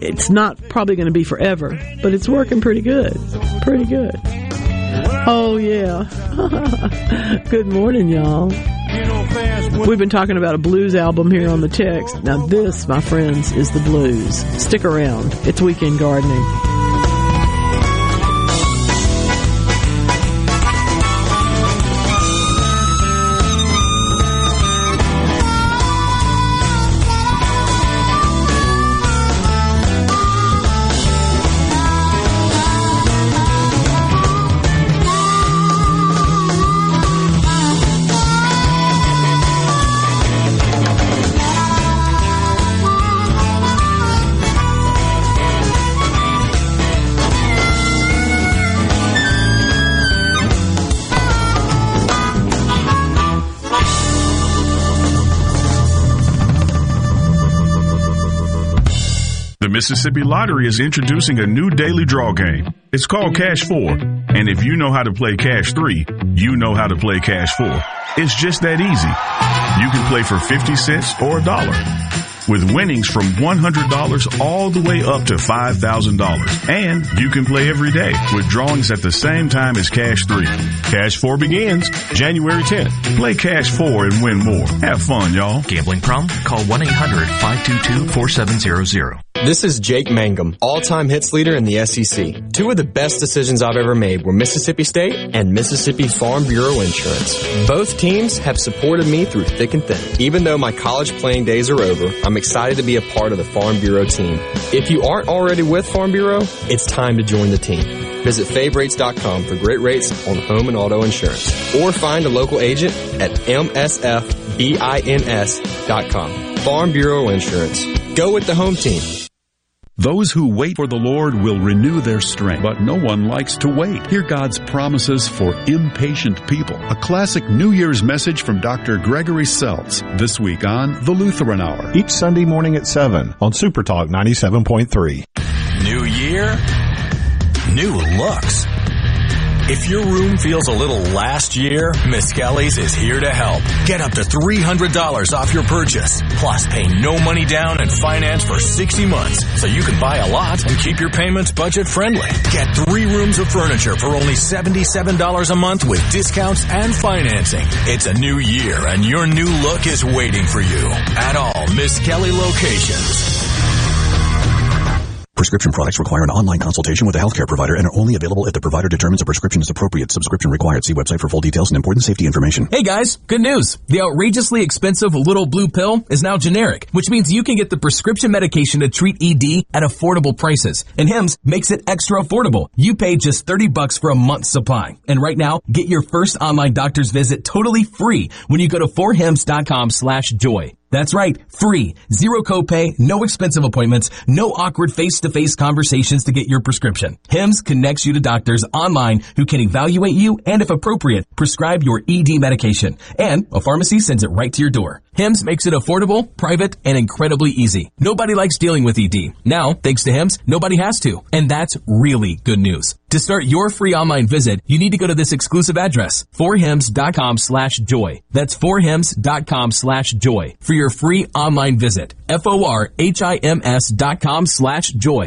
It's not probably going to be forever, but it's working pretty good. Pretty good. Oh, yeah. good morning, y'all. We've been talking about a blues album here on the text. Now, this, my friends, is the blues. Stick around. It's weekend gardening. Mississippi Lottery is introducing a new daily draw game. It's called Cash 4. And if you know how to play Cash 3, you know how to play Cash 4. It's just that easy. You can play for 50 cents or a dollar. With winnings from $100 all the way up to $5,000. And you can play every day with drawings at the same time as Cash 3. Cash 4 begins January 10th. Play Cash 4 and win more. Have fun, y'all. Gambling problem? Call 1-800-522-4700. This is Jake Mangum, all-time hits leader in the SEC. Two of the best decisions I've ever made were Mississippi State and Mississippi Farm Bureau Insurance. Both teams have supported me through thick and thin. Even though my college playing days are over, I'm excited to be a part of the Farm Bureau team. If you aren't already with Farm Bureau, it's time to join the team. Visit favrates.com for great rates on home and auto insurance. Or find a local agent at msfbins.com. Farm Bureau Insurance. Go with the home team. Those who wait for the Lord will renew their strength, but no one likes to wait. Hear God's promises for impatient people. A classic New Year's message from Dr. Gregory Seltz this week on The Lutheran Hour. Each Sunday morning at 7 on Super Talk 97.3. New year, new looks. If your room feels a little last year, Miskelly's is here to help. Get up to $300 off your purchase. Plus, pay no money down and finance for 60 months so you can buy a lot and keep your payments budget friendly. Get three rooms of furniture for only $77 a month with discounts and financing. It's a new year and your new look is waiting for you at all Miss Kelly locations. Prescription products require an online consultation with a healthcare provider and are only available if the provider determines a prescription is appropriate. Subscription required. See website for full details and important safety information. Hey guys, good news. The outrageously expensive little blue pill is now generic, which means you can get the prescription medication to treat ED at affordable prices. And HIMS makes it extra affordable. You pay just 30 bucks for a month's supply. And right now, get your first online doctor's visit totally free when you go to forhims.com slash joy. That's right, free, zero copay, no expensive appointments, no awkward face-to-face conversations to get your prescription. HIMS connects you to doctors online who can evaluate you and, if appropriate, prescribe your ED medication. And a pharmacy sends it right to your door. HIMS makes it affordable, private, and incredibly easy. Nobody likes dealing with ED. Now, thanks to HIMS, nobody has to. And that's really good news. To start your free online visit, you need to go to this exclusive address, forhims.com slash joy. That's forhims.com slash joy for your free online visit. F-O-R-H-I-M-S dot com slash joy.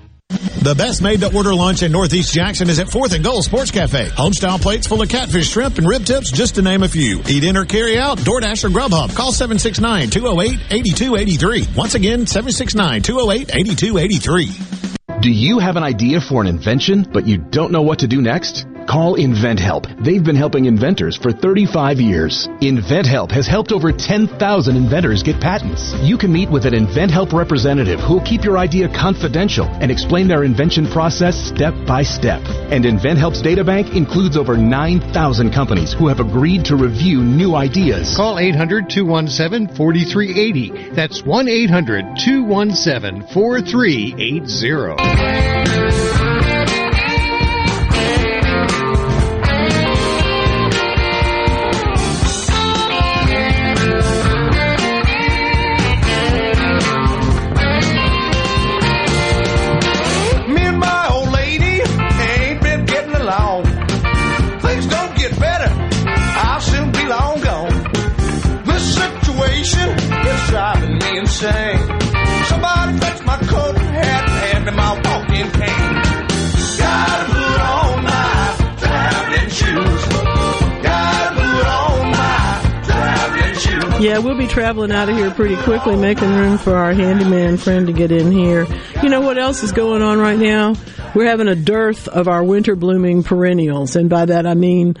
The best made to order lunch in Northeast Jackson is at 4th and Gold Sports Cafe. Homestyle plates full of catfish, shrimp, and rib tips, just to name a few. Eat in or carry out, DoorDash or Grubhub. Call 769-208-8283. Once again, 769-208-8283. Do you have an idea for an invention, but you don't know what to do next? Call InventHelp. They've been helping inventors for 35 years. InventHelp has helped over 10,000 inventors get patents. You can meet with an InventHelp representative who'll keep your idea confidential and explain their invention process step by step. And InventHelp's databank includes over 9,000 companies who have agreed to review new ideas. Call 800 217 4380. That's 1 800 217 4380. We'll be traveling out of here pretty quickly, making room for our handyman friend to get in here. You know what else is going on right now? We're having a dearth of our winter blooming perennials, and by that I mean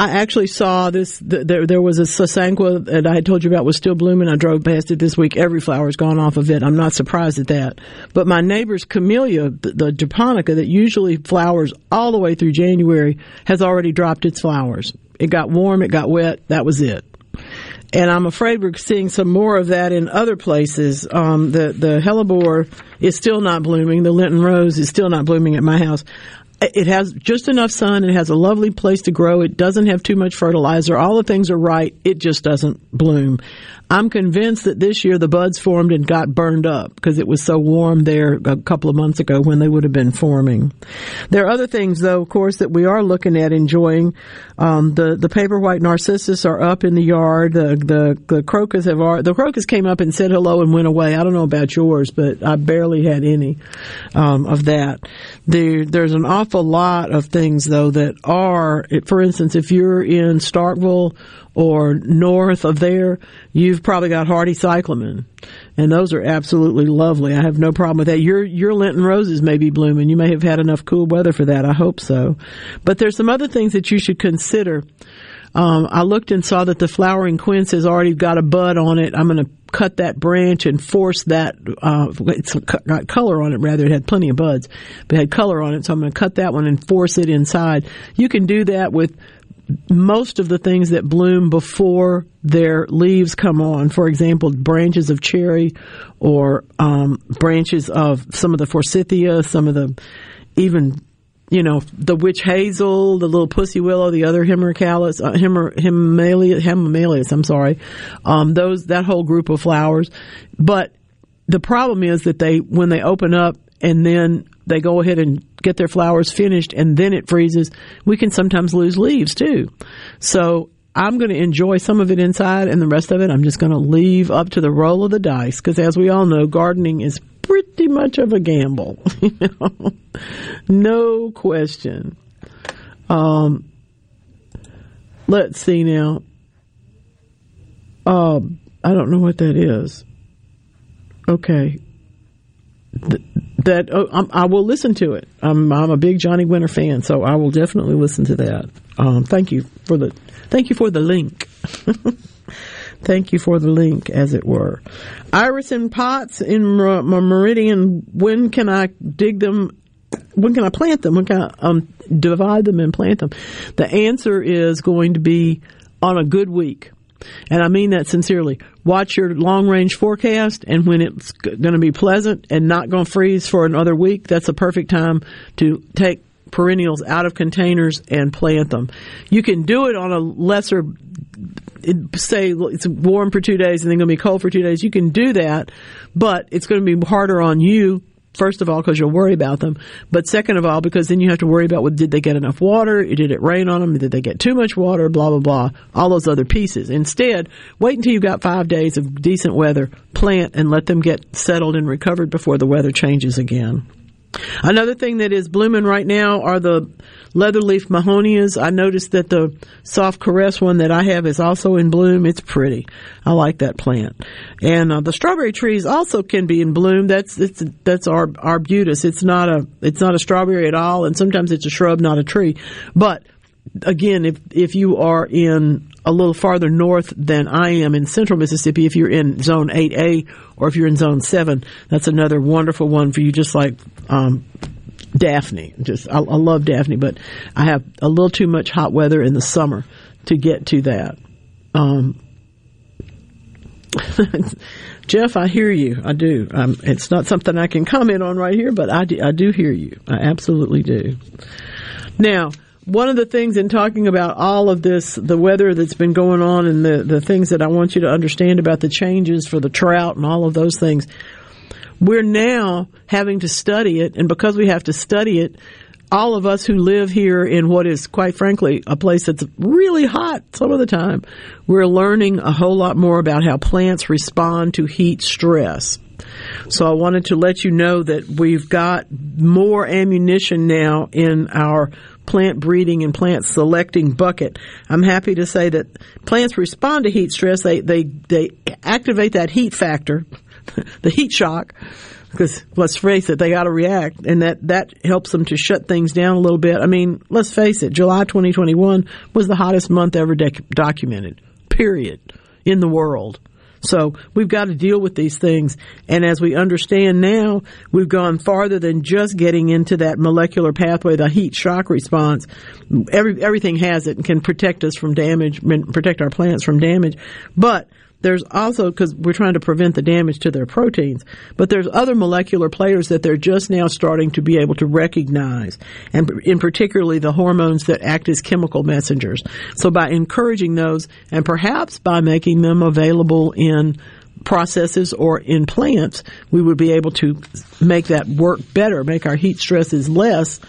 I actually saw this. There, there was a sasanqua that I had told you about was still blooming. I drove past it this week. Every flower's gone off of it. I'm not surprised at that. But my neighbor's camellia, the, the japonica that usually flowers all the way through January, has already dropped its flowers. It got warm. It got wet. That was it. And I'm afraid we're seeing some more of that in other places. Um, the the hellebore is still not blooming. The Lenten rose is still not blooming at my house. It has just enough sun. It has a lovely place to grow. It doesn't have too much fertilizer. All the things are right. It just doesn't bloom. I'm convinced that this year the buds formed and got burned up because it was so warm there a couple of months ago when they would have been forming. There are other things, though, of course, that we are looking at enjoying. Um, the the paper white narcissus are up in the yard. The the the crocus have are, the crocus came up and said hello and went away. I don't know about yours, but I barely had any um, of that. There there's an awful lot of things though that are, for instance, if you're in Starkville or north of there, you've probably got hardy cyclamen. And those are absolutely lovely. I have no problem with that. Your your Lenten roses may be blooming. You may have had enough cool weather for that. I hope so. But there's some other things that you should consider. Um, I looked and saw that the flowering quince has already got a bud on it. I'm going to cut that branch and force that. Uh, it's got color on it. Rather, it had plenty of buds, but it had color on it. So I'm going to cut that one and force it inside. You can do that with most of the things that bloom before their leaves come on. For example, branches of cherry or um, branches of some of the forsythia, some of the even you know the witch hazel, the little pussy willow, the other himmericallis, uh, himmer, himalayas, himalayas. I'm sorry, um, those that whole group of flowers. But the problem is that they when they open up and then they go ahead and get their flowers finished and then it freezes, we can sometimes lose leaves too. So I'm going to enjoy some of it inside and the rest of it I'm just going to leave up to the roll of the dice because as we all know, gardening is pretty much of a gamble. You know? no question. Um, let's see now. Uh, I don't know what that is. Okay. Th- that oh, I will listen to it. I'm, I'm a big Johnny Winter fan, so I will definitely listen to that. Um, thank you for the thank you for the link. thank you for the link, as it were. Iris in pots in Mer- Meridian. When can I dig them? When can I plant them? When can I um, divide them and plant them? The answer is going to be on a good week. And I mean that sincerely. Watch your long range forecast, and when it's going to be pleasant and not going to freeze for another week, that's a perfect time to take perennials out of containers and plant them. You can do it on a lesser, say it's warm for two days and then going to be cold for two days. You can do that, but it's going to be harder on you First of all, because you'll worry about them. But second of all, because then you have to worry about, well, did they get enough water? Did it rain on them? Did they get too much water? Blah, blah, blah. All those other pieces. Instead, wait until you've got five days of decent weather, plant, and let them get settled and recovered before the weather changes again. Another thing that is blooming right now are the leatherleaf mahonias. I noticed that the soft caress one that I have is also in bloom. It's pretty. I like that plant. And uh, the strawberry trees also can be in bloom. That's it's that's our arbutus. It's not a it's not a strawberry at all, and sometimes it's a shrub, not a tree. But again, if if you are in a little farther north than I am in central Mississippi, if you're in zone 8A or if you're in zone 7, that's another wonderful one for you, just like um, Daphne. Just I, I love Daphne, but I have a little too much hot weather in the summer to get to that. Um, Jeff, I hear you. I do. Um, it's not something I can comment on right here, but I do, I do hear you. I absolutely do. Now, one of the things in talking about all of this, the weather that's been going on and the, the things that I want you to understand about the changes for the trout and all of those things, we're now having to study it. And because we have to study it, all of us who live here in what is quite frankly a place that's really hot some of the time, we're learning a whole lot more about how plants respond to heat stress. So I wanted to let you know that we've got more ammunition now in our plant breeding and plant selecting bucket. I'm happy to say that plants respond to heat stress. They they they activate that heat factor, the heat shock, because let's face it, they got to react, and that that helps them to shut things down a little bit. I mean, let's face it, July 2021 was the hottest month ever dec- documented. Period in the world. So we've got to deal with these things. And as we understand now, we've gone farther than just getting into that molecular pathway, the heat shock response. Every, everything has it and can protect us from damage, protect our plants from damage. But there's also because we're trying to prevent the damage to their proteins, but there's other molecular players that they're just now starting to be able to recognize, and in particularly the hormones that act as chemical messengers. So by encouraging those, and perhaps by making them available in processes or in plants, we would be able to make that work better, make our heat stresses less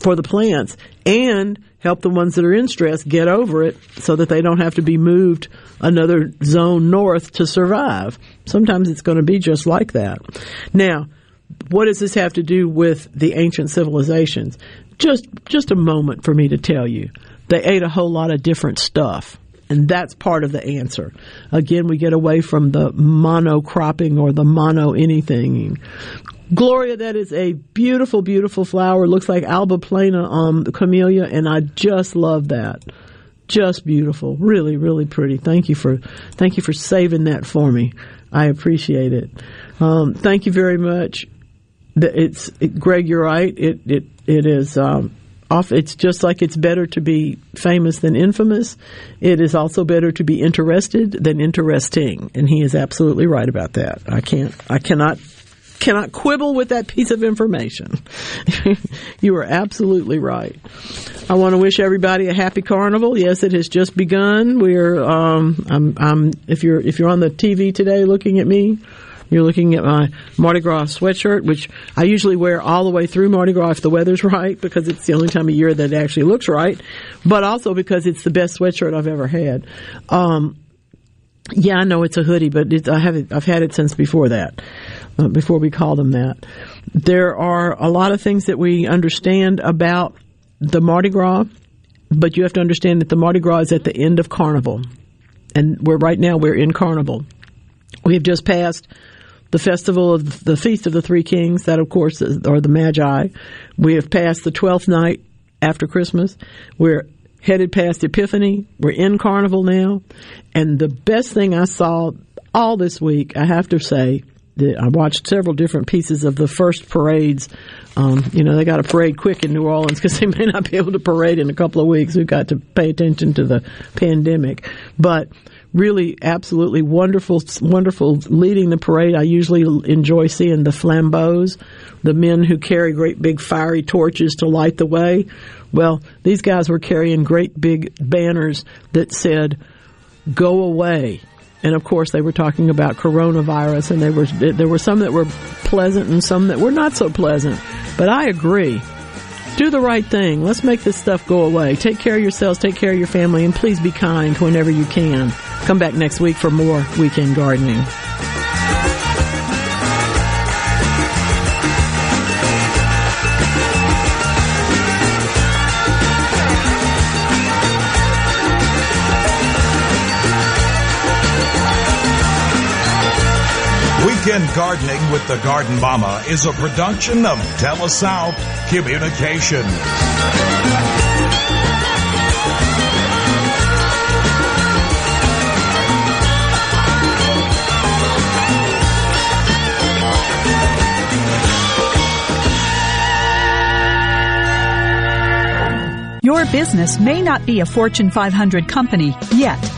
for the plants, and help the ones that are in stress get over it so that they don't have to be moved another zone north to survive. Sometimes it's going to be just like that. Now, what does this have to do with the ancient civilizations? Just just a moment for me to tell you. They ate a whole lot of different stuff. And that's part of the answer. Again, we get away from the monocropping or the mono anything. Gloria, that is a beautiful, beautiful flower. It Looks like Alba Plena um, the camellia, and I just love that. Just beautiful, really, really pretty. Thank you for, thank you for saving that for me. I appreciate it. Um, thank you very much. It's it, Greg. You're right. It it it is. Um, off, it's just like it's better to be famous than infamous. It is also better to be interested than interesting, and he is absolutely right about that. I can't, I cannot cannot quibble with that piece of information. you are absolutely right. I want to wish everybody a happy carnival. Yes, it has just begun. We're um, I'm, I'm if you're if you're on the TV today looking at me, you're looking at my Mardi Gras sweatshirt, which I usually wear all the way through Mardi Gras if the weather's right, because it's the only time of year that it actually looks right, but also because it's the best sweatshirt I've ever had. Um, yeah, I know it's a hoodie, but it, I have it, I've had it since before that, uh, before we call them that. There are a lot of things that we understand about the Mardi Gras, but you have to understand that the Mardi Gras is at the end of Carnival, and we're right now we're in Carnival. We have just passed the festival of the Feast of the Three Kings, that of course is, are the Magi. We have passed the twelfth night after Christmas. We're headed past Epiphany. We're in Carnival now. And the best thing I saw all this week, I have to say, that I watched several different pieces of the first parades. Um, you know, they got to parade quick in New Orleans because they may not be able to parade in a couple of weeks. We've got to pay attention to the pandemic. But really absolutely wonderful, wonderful leading the parade. I usually enjoy seeing the flambeaux, the men who carry great big fiery torches to light the way. Well, these guys were carrying great big banners that said, go away. And of course, they were talking about coronavirus, and they were there were some that were pleasant and some that were not so pleasant. But I agree. Do the right thing. Let's make this stuff go away. Take care of yourselves, take care of your family, and please be kind whenever you can. Come back next week for more weekend gardening. Weekend Gardening with the Garden Mama is a production of TeleSouth Communication. Your business may not be a Fortune 500 company yet.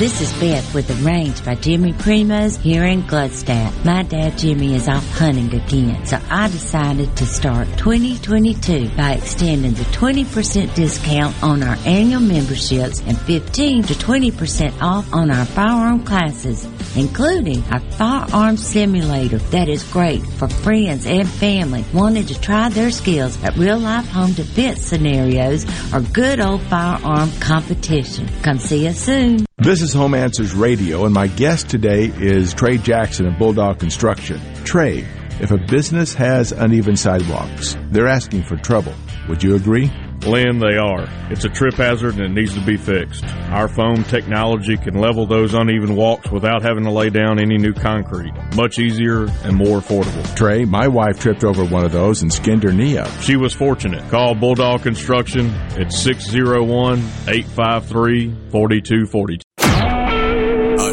This is Beth with The Range by Jimmy Primos here in Gladstadt. My dad Jimmy is off hunting again, so I decided to start 2022 by extending the 20% discount on our annual memberships and 15 to 20% off on our firearm classes, including our firearm simulator that is great for friends and family wanting to try their skills at real life home defense scenarios or good old firearm competition. Come see us soon. This is Home Answers Radio, and my guest today is Trey Jackson of Bulldog Construction. Trey, if a business has uneven sidewalks, they're asking for trouble. Would you agree? Lynn, they are. It's a trip hazard and it needs to be fixed. Our foam technology can level those uneven walks without having to lay down any new concrete. Much easier and more affordable. Trey, my wife tripped over one of those and skinned her knee up. She was fortunate. Call Bulldog Construction at 601 853 4242.